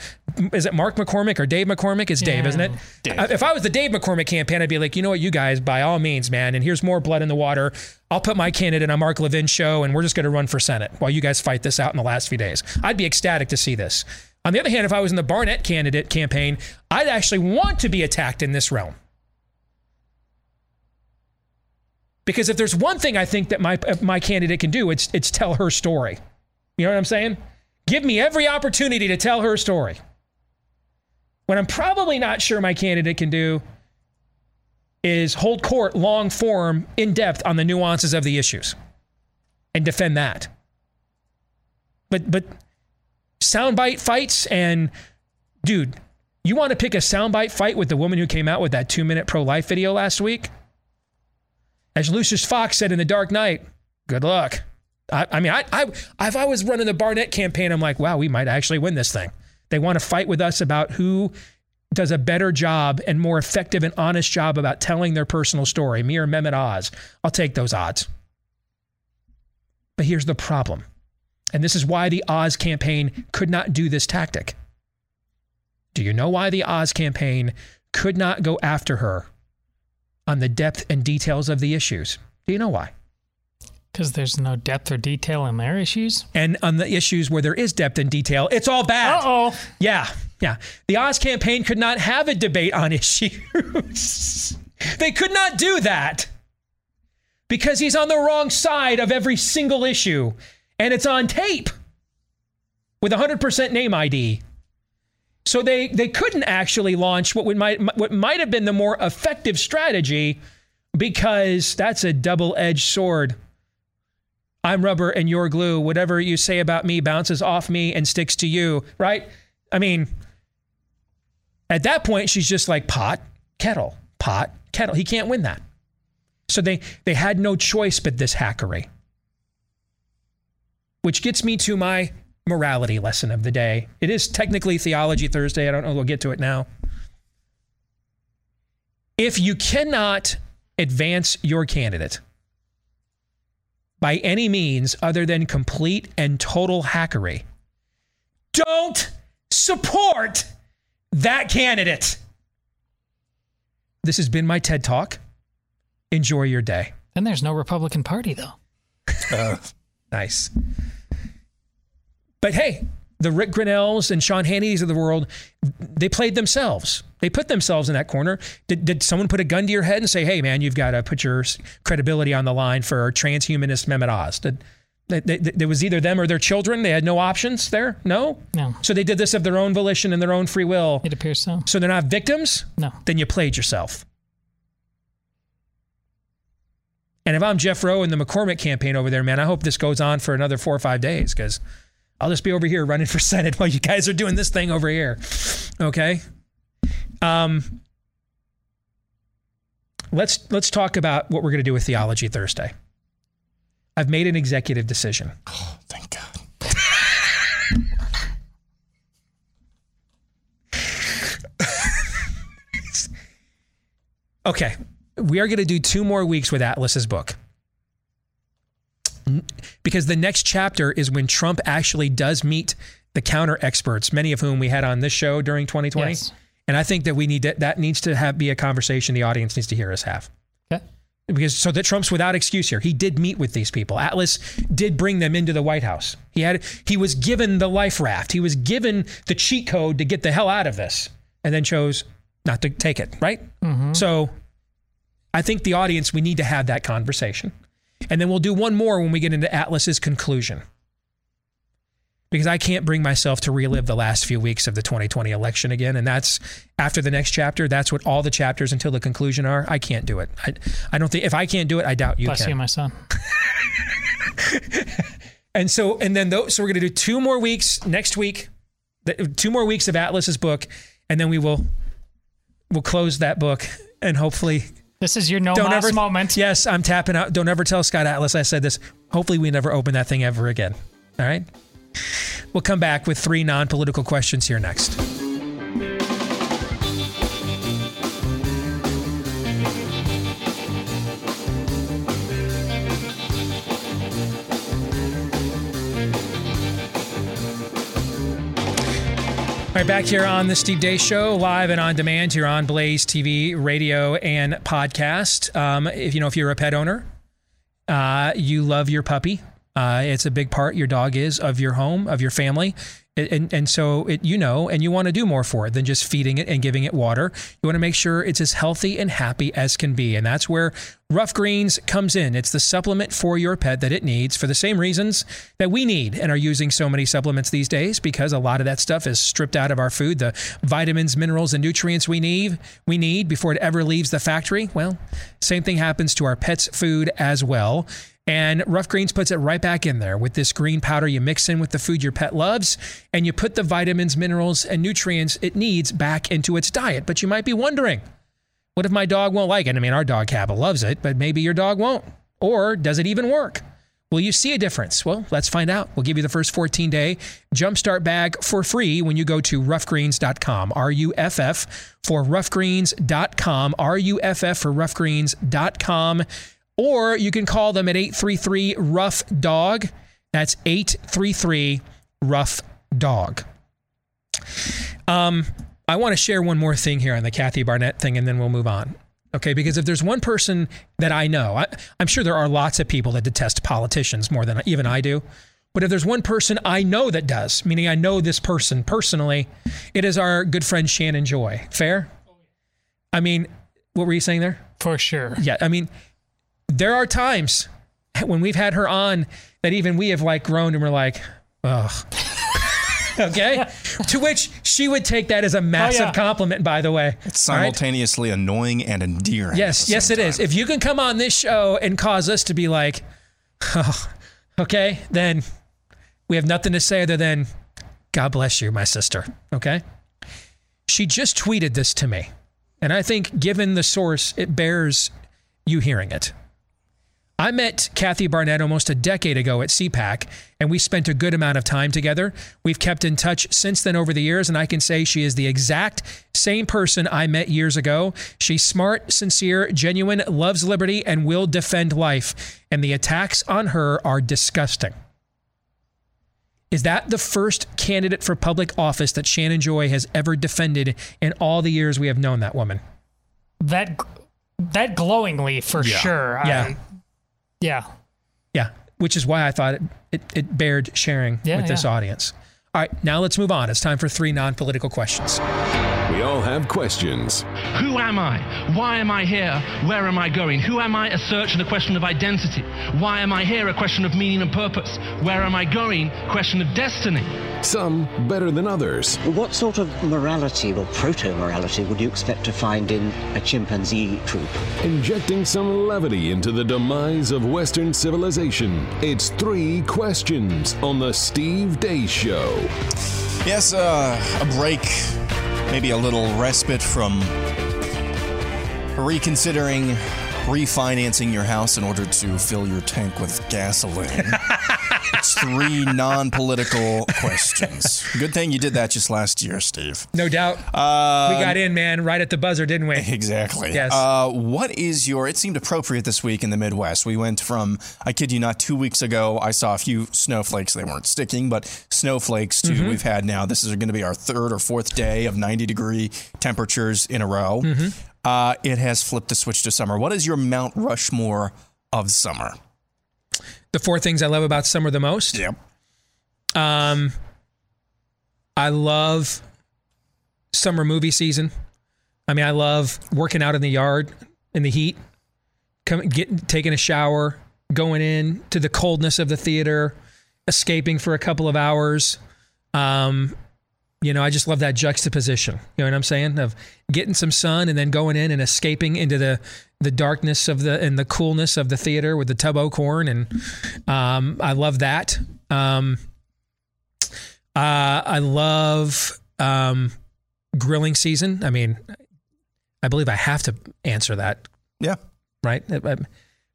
is it Mark McCormick or Dave McCormick? It's Dave, yeah. isn't it? Dave. If I was the Dave McCormick campaign, I'd be like, you know what, you guys, by all means, man, and here's more blood in the water. I'll put my candidate on Mark Levin show and we're just going to run for Senate while you guys fight this out in the last few days. I'd be ecstatic to see this. On the other hand, if I was in the Barnette candidate campaign, I'd actually want to be attacked in this realm. Because if there's one thing I think that my uh, my candidate can do, it's it's tell her story. You know what I'm saying? Give me every opportunity to tell her story. What I'm probably not sure my candidate can do is hold court long form, in depth on the nuances of the issues and defend that. But but soundbite fights and dude, you want to pick a soundbite fight with the woman who came out with that two minute pro life video last week? As Lucius Fox said in The Dark Knight, good luck. I, I mean, I, I, if I was running the Barnette campaign, I'm like, wow, we might actually win this thing. They want to fight with us about who does a better job and more effective and honest job about telling their personal story, me or Mehmet Oz. I'll take those odds. But here's the problem. And this is why the Oz campaign could not do this tactic. Do you know why the Oz campaign could not go after her on the depth and details of the issues? Do you know why? Because there's no depth or detail in their issues? And on the issues where there is depth and detail, it's all bad. Uh oh. Yeah, yeah. The Oz campaign could not have a debate on issues. they could not do that because he's on the wrong side of every single issue and it's on tape with 100% name ID. So they, they couldn't actually launch what, would might, what might have been the more effective strategy because that's a double edged sword. I'm rubber and you're glue. Whatever you say about me bounces off me and sticks to you, right? I mean, at that point, she's just like pot, kettle, pot, kettle. He can't win that. So they, they had no choice but this hackery. Which gets me to my morality lesson of the day. It is technically Theology Thursday. I don't know, we'll get to it now. If you cannot advance your candidate by any means other than complete and total hackery, don't support that candidate. This has been my TED Talk. enjoy your day. Then there's no Republican Party, though. Uh, nice. But hey, the Rick Grenells and Sean Hannitys of the world, they played themselves. They put themselves in that corner. Did, did someone put a gun to your head and say, hey, man, you've got to put your credibility on the line for transhumanist Mehmet Oz? Did, there was either them or their children. They had no options there. No. No. So they did this of their own volition and their own free will. It appears so. So they're not victims. No. Then you played yourself. And if I'm Jeff Roe in the McCormick campaign over there, man, I hope this goes on for another four or five days because I'll just be over here running for Senate while you guys are doing this thing over here. Okay. Um, let's let's talk about what we're going to do with Theology Thursday. I've made an executive decision. Oh, thank God. okay, we are going to do two more weeks with Atlas's book. Because the next chapter is when Trump actually does meet the counter experts, many of whom we had on this show during 2020. Yes. And I think that we need to, that needs to have, be a conversation the audience needs to hear us have. Okay. Because so that Trump's without excuse here. He did meet with these people. Atlas did bring them into the White House. He had he was given the life raft. He was given the cheat code to get the hell out of this, and then chose not to take it. Right. Mm-hmm. So I think the audience, we need to have that conversation. And then we'll do one more when we get into Atlas's conclusion. Because I can't bring myself to relive the last few weeks of the 2020 election again. And that's after the next chapter. That's what all the chapters until the conclusion are. I can't do it. I, I don't think, if I can't do it, I doubt you Bless can. you, my son. and so, and then those, so we're going to do two more weeks next week, two more weeks of Atlas's book. And then we will, we'll close that book and hopefully this is your no don't ever, moment. Yes, I'm tapping out. Don't ever tell Scott Atlas I said this. Hopefully, we never open that thing ever again. All right. We'll come back with three non political questions here next. Right, back here on the Steve Deace Show, live and on demand here on Blaze TV, radio, and podcast. Um, if you know if you're a pet owner, uh, you love your puppy. Uh, it's a big part your dog is of your home, of your family. And, and so it, you know, and you want to do more for it than just feeding it and giving it water. You want to make sure it's as healthy and happy as can be. And that's where Ruff Greens comes in. It's the supplement for your pet that it needs for the same reasons that we need and are using so many supplements these days because a lot of that stuff is stripped out of our food, the vitamins, minerals, and nutrients we need, we need before it ever leaves the factory. Well, same thing happens to our pets' food as well. And Ruff Greens puts it right back in there with this green powder you mix in with the food your pet loves, and you put the vitamins, minerals, and nutrients it needs back into its diet. But you might be wondering, what if my dog won't like it? I mean, our dog Kappa loves it, but maybe your dog won't. Or does it even work? Will you see a difference? Well, let's find out. We'll give you the first 14 day jumpstart bag for free when you go to ruffgreens.com. R U F F for ruffgreens.com. R U F F for ruffgreens.com or you can call them at 833 Ruff Dog. That's 833 Ruff Dog. Um, I want to share one more thing here on the Kathy Barnette thing, and then we'll move on. Okay, because if there's one person that I know, I, am sure there are lots of people that detest politicians more than even I do. But if there's one person I know that does, meaning I know this person personally, it is our good friend Shannon Joy. Fair? I mean, what were you saying there? For sure. Yeah, I mean, there are times when we've had her on that even we have like groaned and we're like, ugh. okay? to which she would take that as a oh, massive oh, yeah. compliment, by the way. It's simultaneously right? annoying and endearing. Yes, yes, it time. is. If you can come on this show and cause us to be like, oh, okay, then we have nothing to say other than, God bless you, my sister. Okay? She just tweeted this to me. And I think, given the source, it bears you hearing it. I met Kathy Barnette almost a decade ago at CPAC, and we spent a good amount of time together. We've kept in touch since then over the years, and I can say she is the exact same person I met years ago. She's smart, sincere, genuine, loves liberty, and will defend life. And the attacks on her are disgusting. Is that the first candidate for public office that Shannon Joy has ever defended in all the years we have known that woman? That that glowingly for Yeah. sure. Yeah. I, yeah. Yeah, which is why I thought it, it, it bared sharing Yeah, with this yeah. audience. All right, now let's move on. It's time for three non political questions. We all have questions. Who am I? Why am I here? Where am I going? Who am I? A search and a question of identity. Why am I here? A question of meaning and purpose. Where am I going? Question of destiny. Some better than others. What sort of morality or proto morality would you expect to find in a chimpanzee troop? Injecting some levity into the demise of Western civilization. It's three questions on The Steve Deace Show. Yes, uh, a break, maybe a little respite from reconsidering refinancing your house in order to fill your tank with gasoline. it's three non political questions. Good thing you did that just last year, Steve. No doubt. Uh, we got in, man, right at the buzzer, didn't we? Exactly. Yes. Uh, what is your? It seemed appropriate this week in the Midwest. We went from, I kid you not, two weeks ago. I saw a few snowflakes. They weren't sticking, but snowflakes. To Mhm. we've had now. This is going to be our third or fourth day of 90 degree temperatures in a row. Mhm. Uh, it has flipped the switch to summer. What is your Mount Rushmore of summer? The four things I love about summer the most. Yep. Um, I love summer movie season. I mean, I love working out in the yard in the heat, coming, getting, taking a shower, going in to the coldness of the theater, escaping for a couple of hours. Um, you know, I just love that juxtaposition. You know what I'm saying? Of getting some sun and then going in and escaping into the the darkness of the and the coolness of the theater with the tub o' corn, and um, I love that. Um, uh, I love um, grilling season. I mean, I believe I have to answer that. Yeah. Right. I,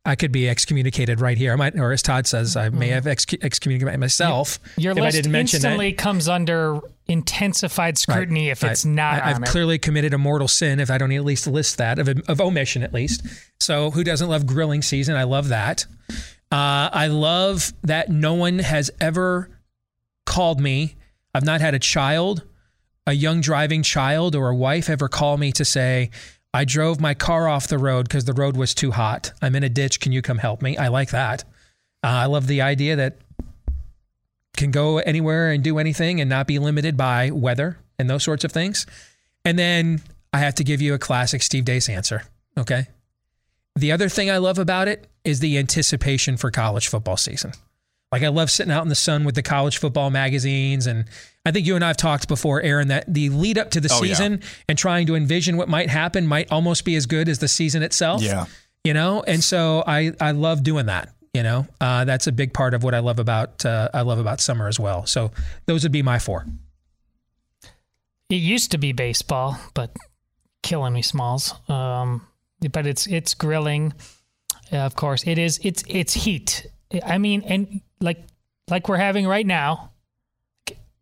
I could be excommunicated right here. I might, or as Todd says, I may have ex- excommunicated myself Your if list I didn't mention that. instantly comes under intensified scrutiny if Right. it's not I, on I've it. clearly committed a mortal sin if I don't at least list that of, of omission at least. So who doesn't love grilling season? I love that. Uh, I love that no one has ever called me. I've not had a child, a young driving child, or a wife ever call me to say, I drove my car off the road because the road was too hot. I'm in a ditch. Can you come help me? I like that. Uh, I love the idea that can go anywhere and do anything and not be limited by weather and those sorts of things. And then I have to give you a classic Steve Deace answer. Okay. The other thing I love about it is the anticipation for college football season. Like I love sitting out in the sun with the college football magazines. And I think you and I have talked before, Aaron, that the lead up to the Oh, yeah. season and trying to envision what might happen might almost be as good as the season itself. Yeah. You know, and so I, I love doing that. You know, uh, that's a big part of what I love about uh, I love about summer as well. So those would be my four. It used to be baseball, but killing me, Smalls. Um, but it's it's grilling, uh, of course. It is it's it's heat. I mean, and like like we're having right now,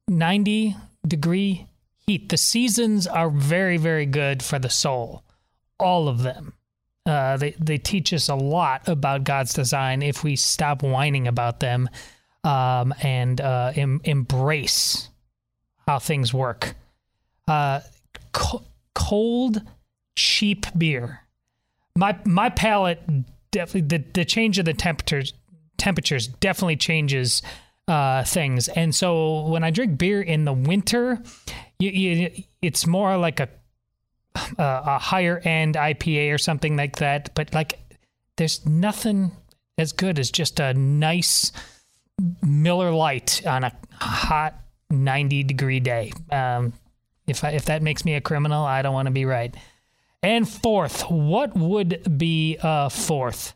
ninety degree heat. The seasons are very very good for the soul, all of them. Uh, they they teach us a lot about God's design if we stop whining about them, um, and uh, em- embrace how things work uh, co- cold, cheap beer. My my palate definitely the, the change of the temperatures temperatures definitely changes uh, things. And so when I drink beer in the winter, you, you, it's more like a uh, a higher end IPA or something like that. But like, there's nothing as good as just a nice Miller Lite on a hot 90 degree day. Um, if I, if that makes me a criminal, I don't want to be right. And fourth, what would be uh, fourth?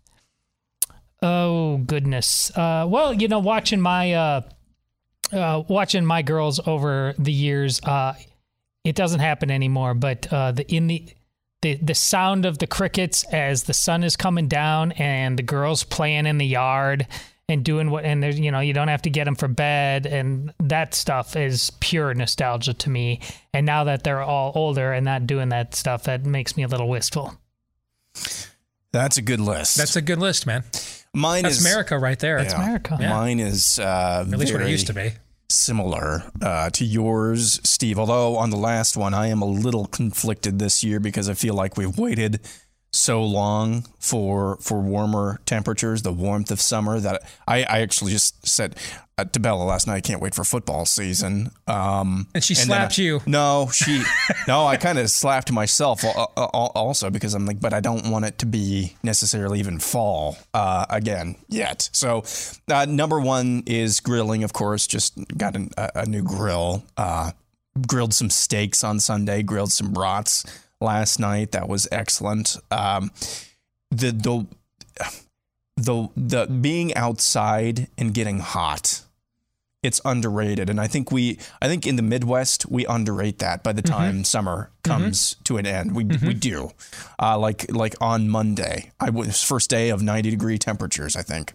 Oh goodness. Uh, well, you know, watching my uh, uh, watching my girls over the years, uh, it doesn't happen anymore. But uh, the in the the the sound of the crickets as the sun is coming down and the girls playing in the yard and doing what and there's you know you don't have to get them for bed and that stuff is pure nostalgia to me and now that they're all older and not doing that stuff that makes me a little wistful That's a good list. That's a good list, man. Mine That's is America right there. That's America. Yeah. Mine is uh, At least what it used to be. Similar uh, to yours, Steve. Although on the last one, I am a little conflicted this year because I feel like we've waited so long for for warmer temperatures, the warmth of summer that I, I actually just said uh, to Bella last night, I can't wait for football season. Um, And she then slapped I- you. No, she no, I kind of slapped myself al- al- also because I'm like, but I don't want it to be necessarily even fall uh, again yet. So uh, number one is grilling, of course. Just got an, a, a new grill. Uh, grilled some steaks on Sunday. Grilled some brats last night. That was excellent. Um, the the the the being outside and getting hot it's underrated. And i think we i think in the midwest we underrate that by the time summer comes to an end. We we do. Uh, like like on monday i was first day of 90 degree temperatures i think.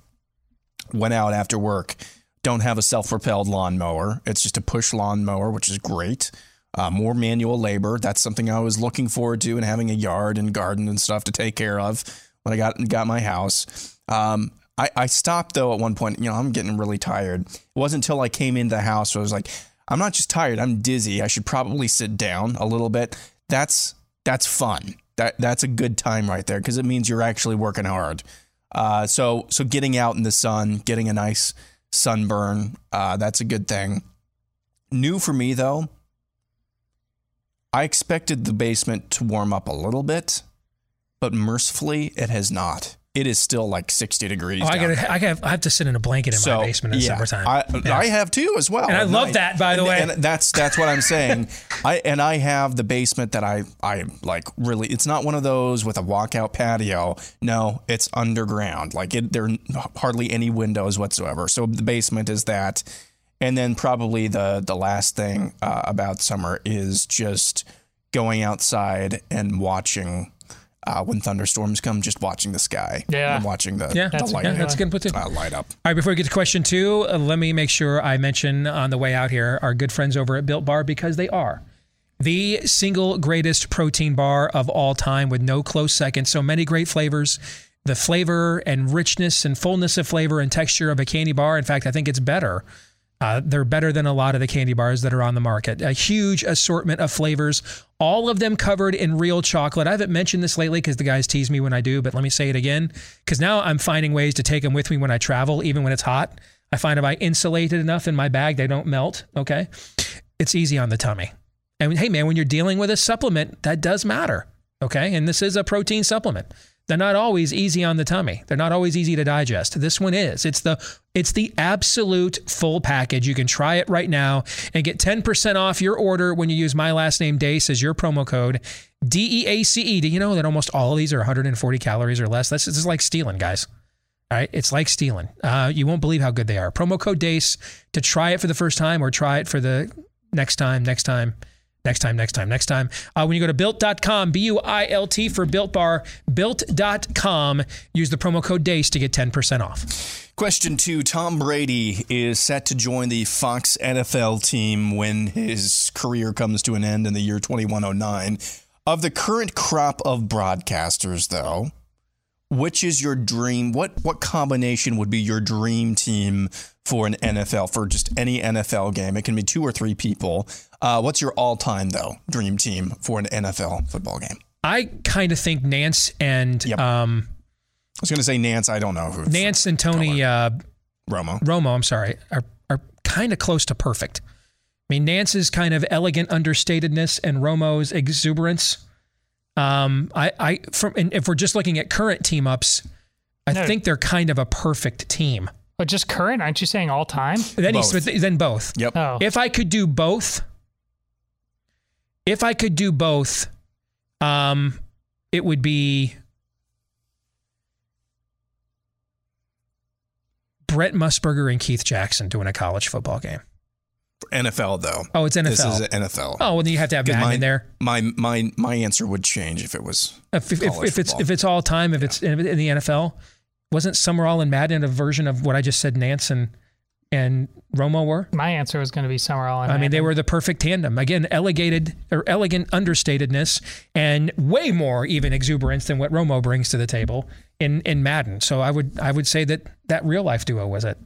Went out after work. Don't have a self-propelled lawnmower. It's just a push lawnmower which is great uh, more manual labor. That's something i was looking forward to and having a yard and garden and stuff to take care of when i got got my house. Um, I, I stopped though at one point. You know i'm getting really tired. It wasn't until i came into the house where i was like i'm not just tired i'm dizzy. I should probably sit down a little bit. That's that's fun. That that's a good time right there because it means you're actually working hard. Uh, so so getting out in the sun, getting a nice sunburn, uh, that's a good thing. New for me though, I expected the basement to warm up a little bit, but mercifully it has not. It is still like 60 degrees. Oh, I got there. I have I have to sit in a blanket in So, my basement in the yeah, summertime. I, Yeah. I have too as well. And I love night. that, by the And- way. And that's that's what I'm saying. I and I have the basement that I I like really. It's not one of those with a walkout patio. No, it's underground. Like it, there are hardly any windows whatsoever. So the basement is that. And then probably the the last thing uh, about summer is just going outside and watching. Uh, when thunderstorms come, just watching the sky Yeah. and watching the, Yeah, the that's- light, yeah, that's a good input too. uh, light up. All right, before we get to question two, uh, let me make sure I mention on the way out here our good friends over at Built Bar because they are the single greatest protein bar of all time with no close second. So many great flavors. The flavor and richness and fullness of flavor and texture of a candy bar. In fact, I think it's better. Uh, they're better than a lot of the candy bars that are on the market. A huge assortment of flavors, all of them covered in real chocolate. I haven't mentioned this lately because the guys tease me when I do, but let me say it again because now I'm finding ways to take them with me when I travel, even when it's hot. I find if I insulate it enough in my bag, they don't melt. Okay. It's easy on the tummy. And hey, man, when you're dealing with a supplement, that does matter. Okay. And this is a protein supplement. They're not always easy on the tummy. They're not always easy to digest. This one is. It's the it's the absolute full package. You can try it right now and get 10% off your order when you use my last name Deace as your promo code D E A C E. Do you know that almost all of these are 140 calories or less? This is like stealing, guys. All right, it's like stealing. Uh, you won't believe how good they are. Promo code DEACE to try it for the first time or try it for the next time, next time, next time, next time, next time. Uh, when you go to built.com, B U I L T for Built Bar, built.com, use the promo code DEACE to get 10% off. Question two Tom Brady is set to join the Fox NFL team when his career comes to an end in the year 2109. Of the current crop of broadcasters, though, which is your dream? What what combination would be your dream team for an NFL for just any NFL game? It can be two or three people. Uh, what's your all time though dream team for an NFL football game? I kind of think Nance and um, I was going to say Nance. I don't know who. Nance and Tony uh, Romo. Romo, I'm sorry, are are kind of close to perfect. I mean, Nance's kind of elegant understatedness and Romo's exuberance. Um, I, I, from, and if we're just looking at current team ups, I No. think they're kind of a perfect team. But just current? Aren't you saying all time? Then he's then both. Yep. Oh. If I could do both, if I could do both, um, it would be Brent Musburger and Keith Jackson doing a college football game. NFL though. Oh, it's NFL. This NFL. is NFL. Oh, well, then you have to have Because Madden my, in there. My my my answer would change if it was If, if, if, it's if it's all time, if it's in, in the NFL, wasn't Summerall and Madden a version of what I just said? Nance and and Romo were. My answer was going to be Summerall. And I mean, they were the perfect tandem. Again, elegated or elegant understatedness, and way more even exuberance than what Romo brings to the table in in Madden. So I would I would say that that real life duo was it.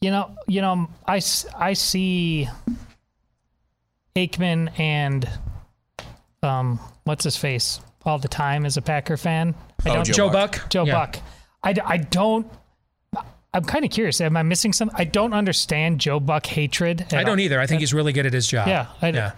You know, you know, I, I see Aikman and um, what's his face all the time as a Packer fan. I Oh, don't, Joe Joe Buck. Buck? Joe Yeah. Buck. I don't. I'm kind of curious. Am I missing something? I don't understand Joe Buck hatred. I don't all. either. I think he's really good at his job. Yeah, I yeah.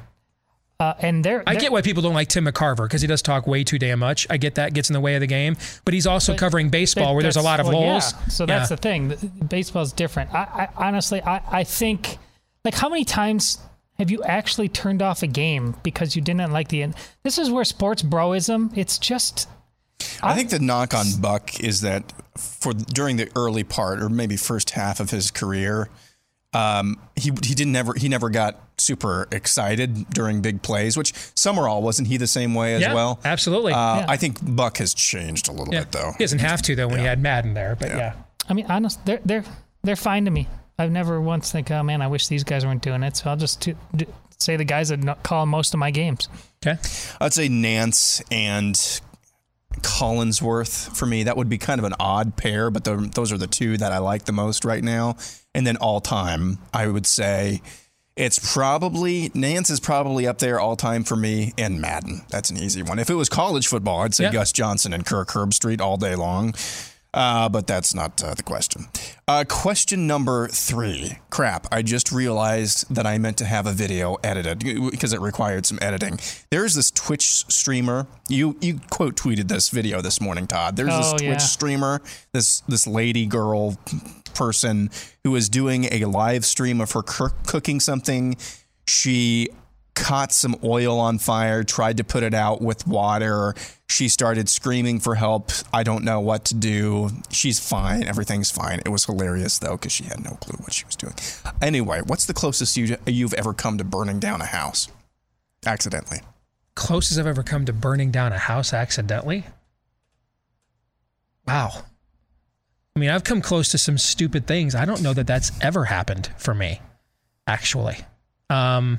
Uh, and there, I get why people don't like Tim McCarver because he does talk way too damn much. I get that gets in the way of the game, but he's also covering baseball where there's a lot of well, holes. Yeah. So that's the thing. Baseball's different. I, I honestly, I, I think, like, how many times have you actually turned off a game because you didn't like the? End? This is where sports broism. It's just I think the knock on Buck is that for during the early part or maybe first half of his career, um, he he didn't never he never got super excited during big plays. Which Summerall wasn't he the same way as Yeah, well? absolutely. Uh, Yeah. I think Buck has changed a little Yeah. bit though. He doesn't have to though when he had Madden there, but yeah. I mean, honest, they're they're they're fine to me. I've never once think, oh man, I wish these guys weren't doing it. So I'll just do, do, say the guys that call most of my games. Okay. I'd say Nance and Collinsworth for me. That would be kind of an odd pair, but the, those are the two that I like the most right now. And then all time, I would say it's probably Nance is probably up there all time for me, and Madden. That's an easy one. If it was college football, I'd say Yeah. Gus Johnson and Kirk Herbstreit all day long. Uh, but that's not uh, the question. Uh, question number three. Crap, I just realized that I meant to have a video edited because it required some editing. There's this Twitch streamer. You you quote tweeted this video this morning, Todd. There's this Oh, Twitch yeah. streamer, this this lady girl person who is doing a live stream of her cooking something. She caught some oil on fire, tried to put it out with water. She started screaming for help. I don't know what to do. She's fine. Everything's fine. It was hilarious though because she had no clue what she was doing. Anyway, what's the closest you you've ever come to burning down a house accidentally? Closest I've ever come to burning down a house accidentally. Wow. I mean, I've come close to some stupid things. I don't know that that's ever happened for me, actually. Um,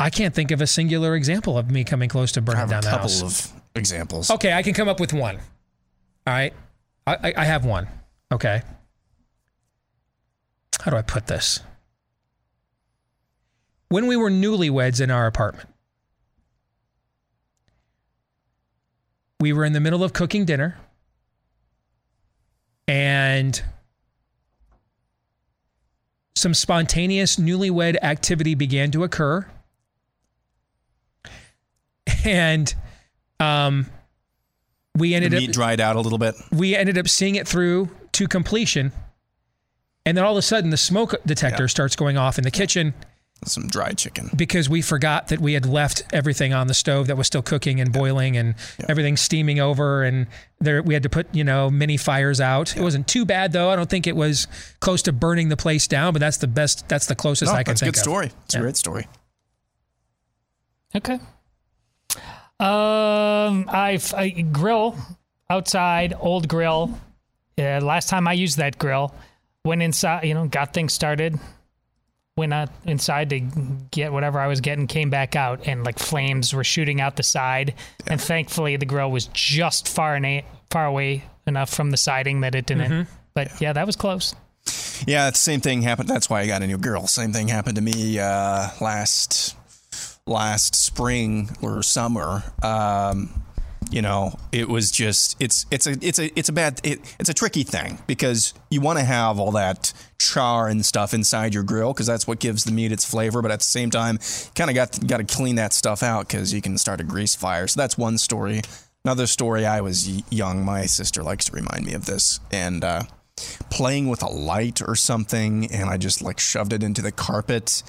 I can't think of a singular example of me coming close to I burning have a down the couple house. of examples. Okay, I can come up with one. All right. I, I, I have one. Okay. How do I put this? When we were newlyweds in our apartment, we were in the middle of cooking dinner and some spontaneous newlywed activity began to occur. And um, we The ended meat up dried out a little bit. we ended up seeing it through to completion. And then all of a sudden, the smoke detector starts going off in the kitchen Some dried chicken. because we forgot that we had left everything on the stove that was still cooking and boiling and everything steaming over. And there, we had to put, you know, mini fires out. It wasn't too bad though. I don't think it was close to burning the place down, but that's the best. That's the closest No, I can that's a think good of. story. It's Yeah. a great story. Okay. Um, I've I grill outside, old grill. Yeah, last time I used that grill, went inside, you know, got things started. Went out inside to get whatever I was getting, came back out, and like flames were shooting out the side. And thankfully, the grill was just far and far away enough from the siding that it didn't. Mhm. But yeah, that was close. Yeah, the same thing happened. That's why I got a new grill. Same thing happened to me uh, last last spring or summer. Um, you know, it was just it's it's a it's a it's a bad it, it's a tricky thing because you want to have all that char and stuff inside your grill because that's what gives the meat its flavor. But at the same time, kind of got got to clean that stuff out because you can start a grease fire. So that's one story. Another story. I was young. My sister likes to remind me of this and. Uh, playing with a light or something and I just like shoved it into the carpet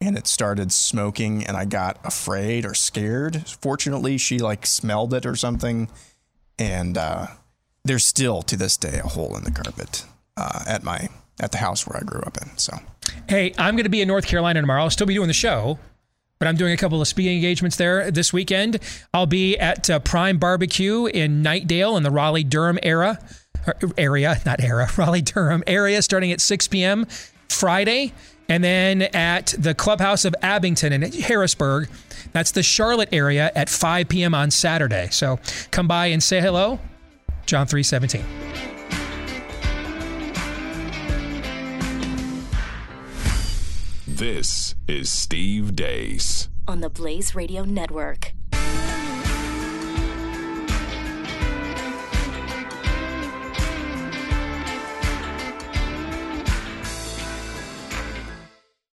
and it started smoking and I got afraid or scared. Fortunately, she like smelled it or something and uh there's still to this day a hole in the carpet uh, at my at the house where I grew up in. So Hey, I'm going to be in North Carolina tomorrow. I'll still be doing the show, but I'm doing a couple of speaking engagements there this weekend. I'll be at uh, Prime Barbecue in Knightdale in the Raleigh Durham era er, area, not era, Raleigh Durham area, starting at 6 p.m. Friday, and then at the Clubhouse of Abington in Harrisburg. That's the Charlotte area at 5 p.m. on Saturday. So come by and say hello. John 317. This is Steve Deace. on the Blaze Radio Network.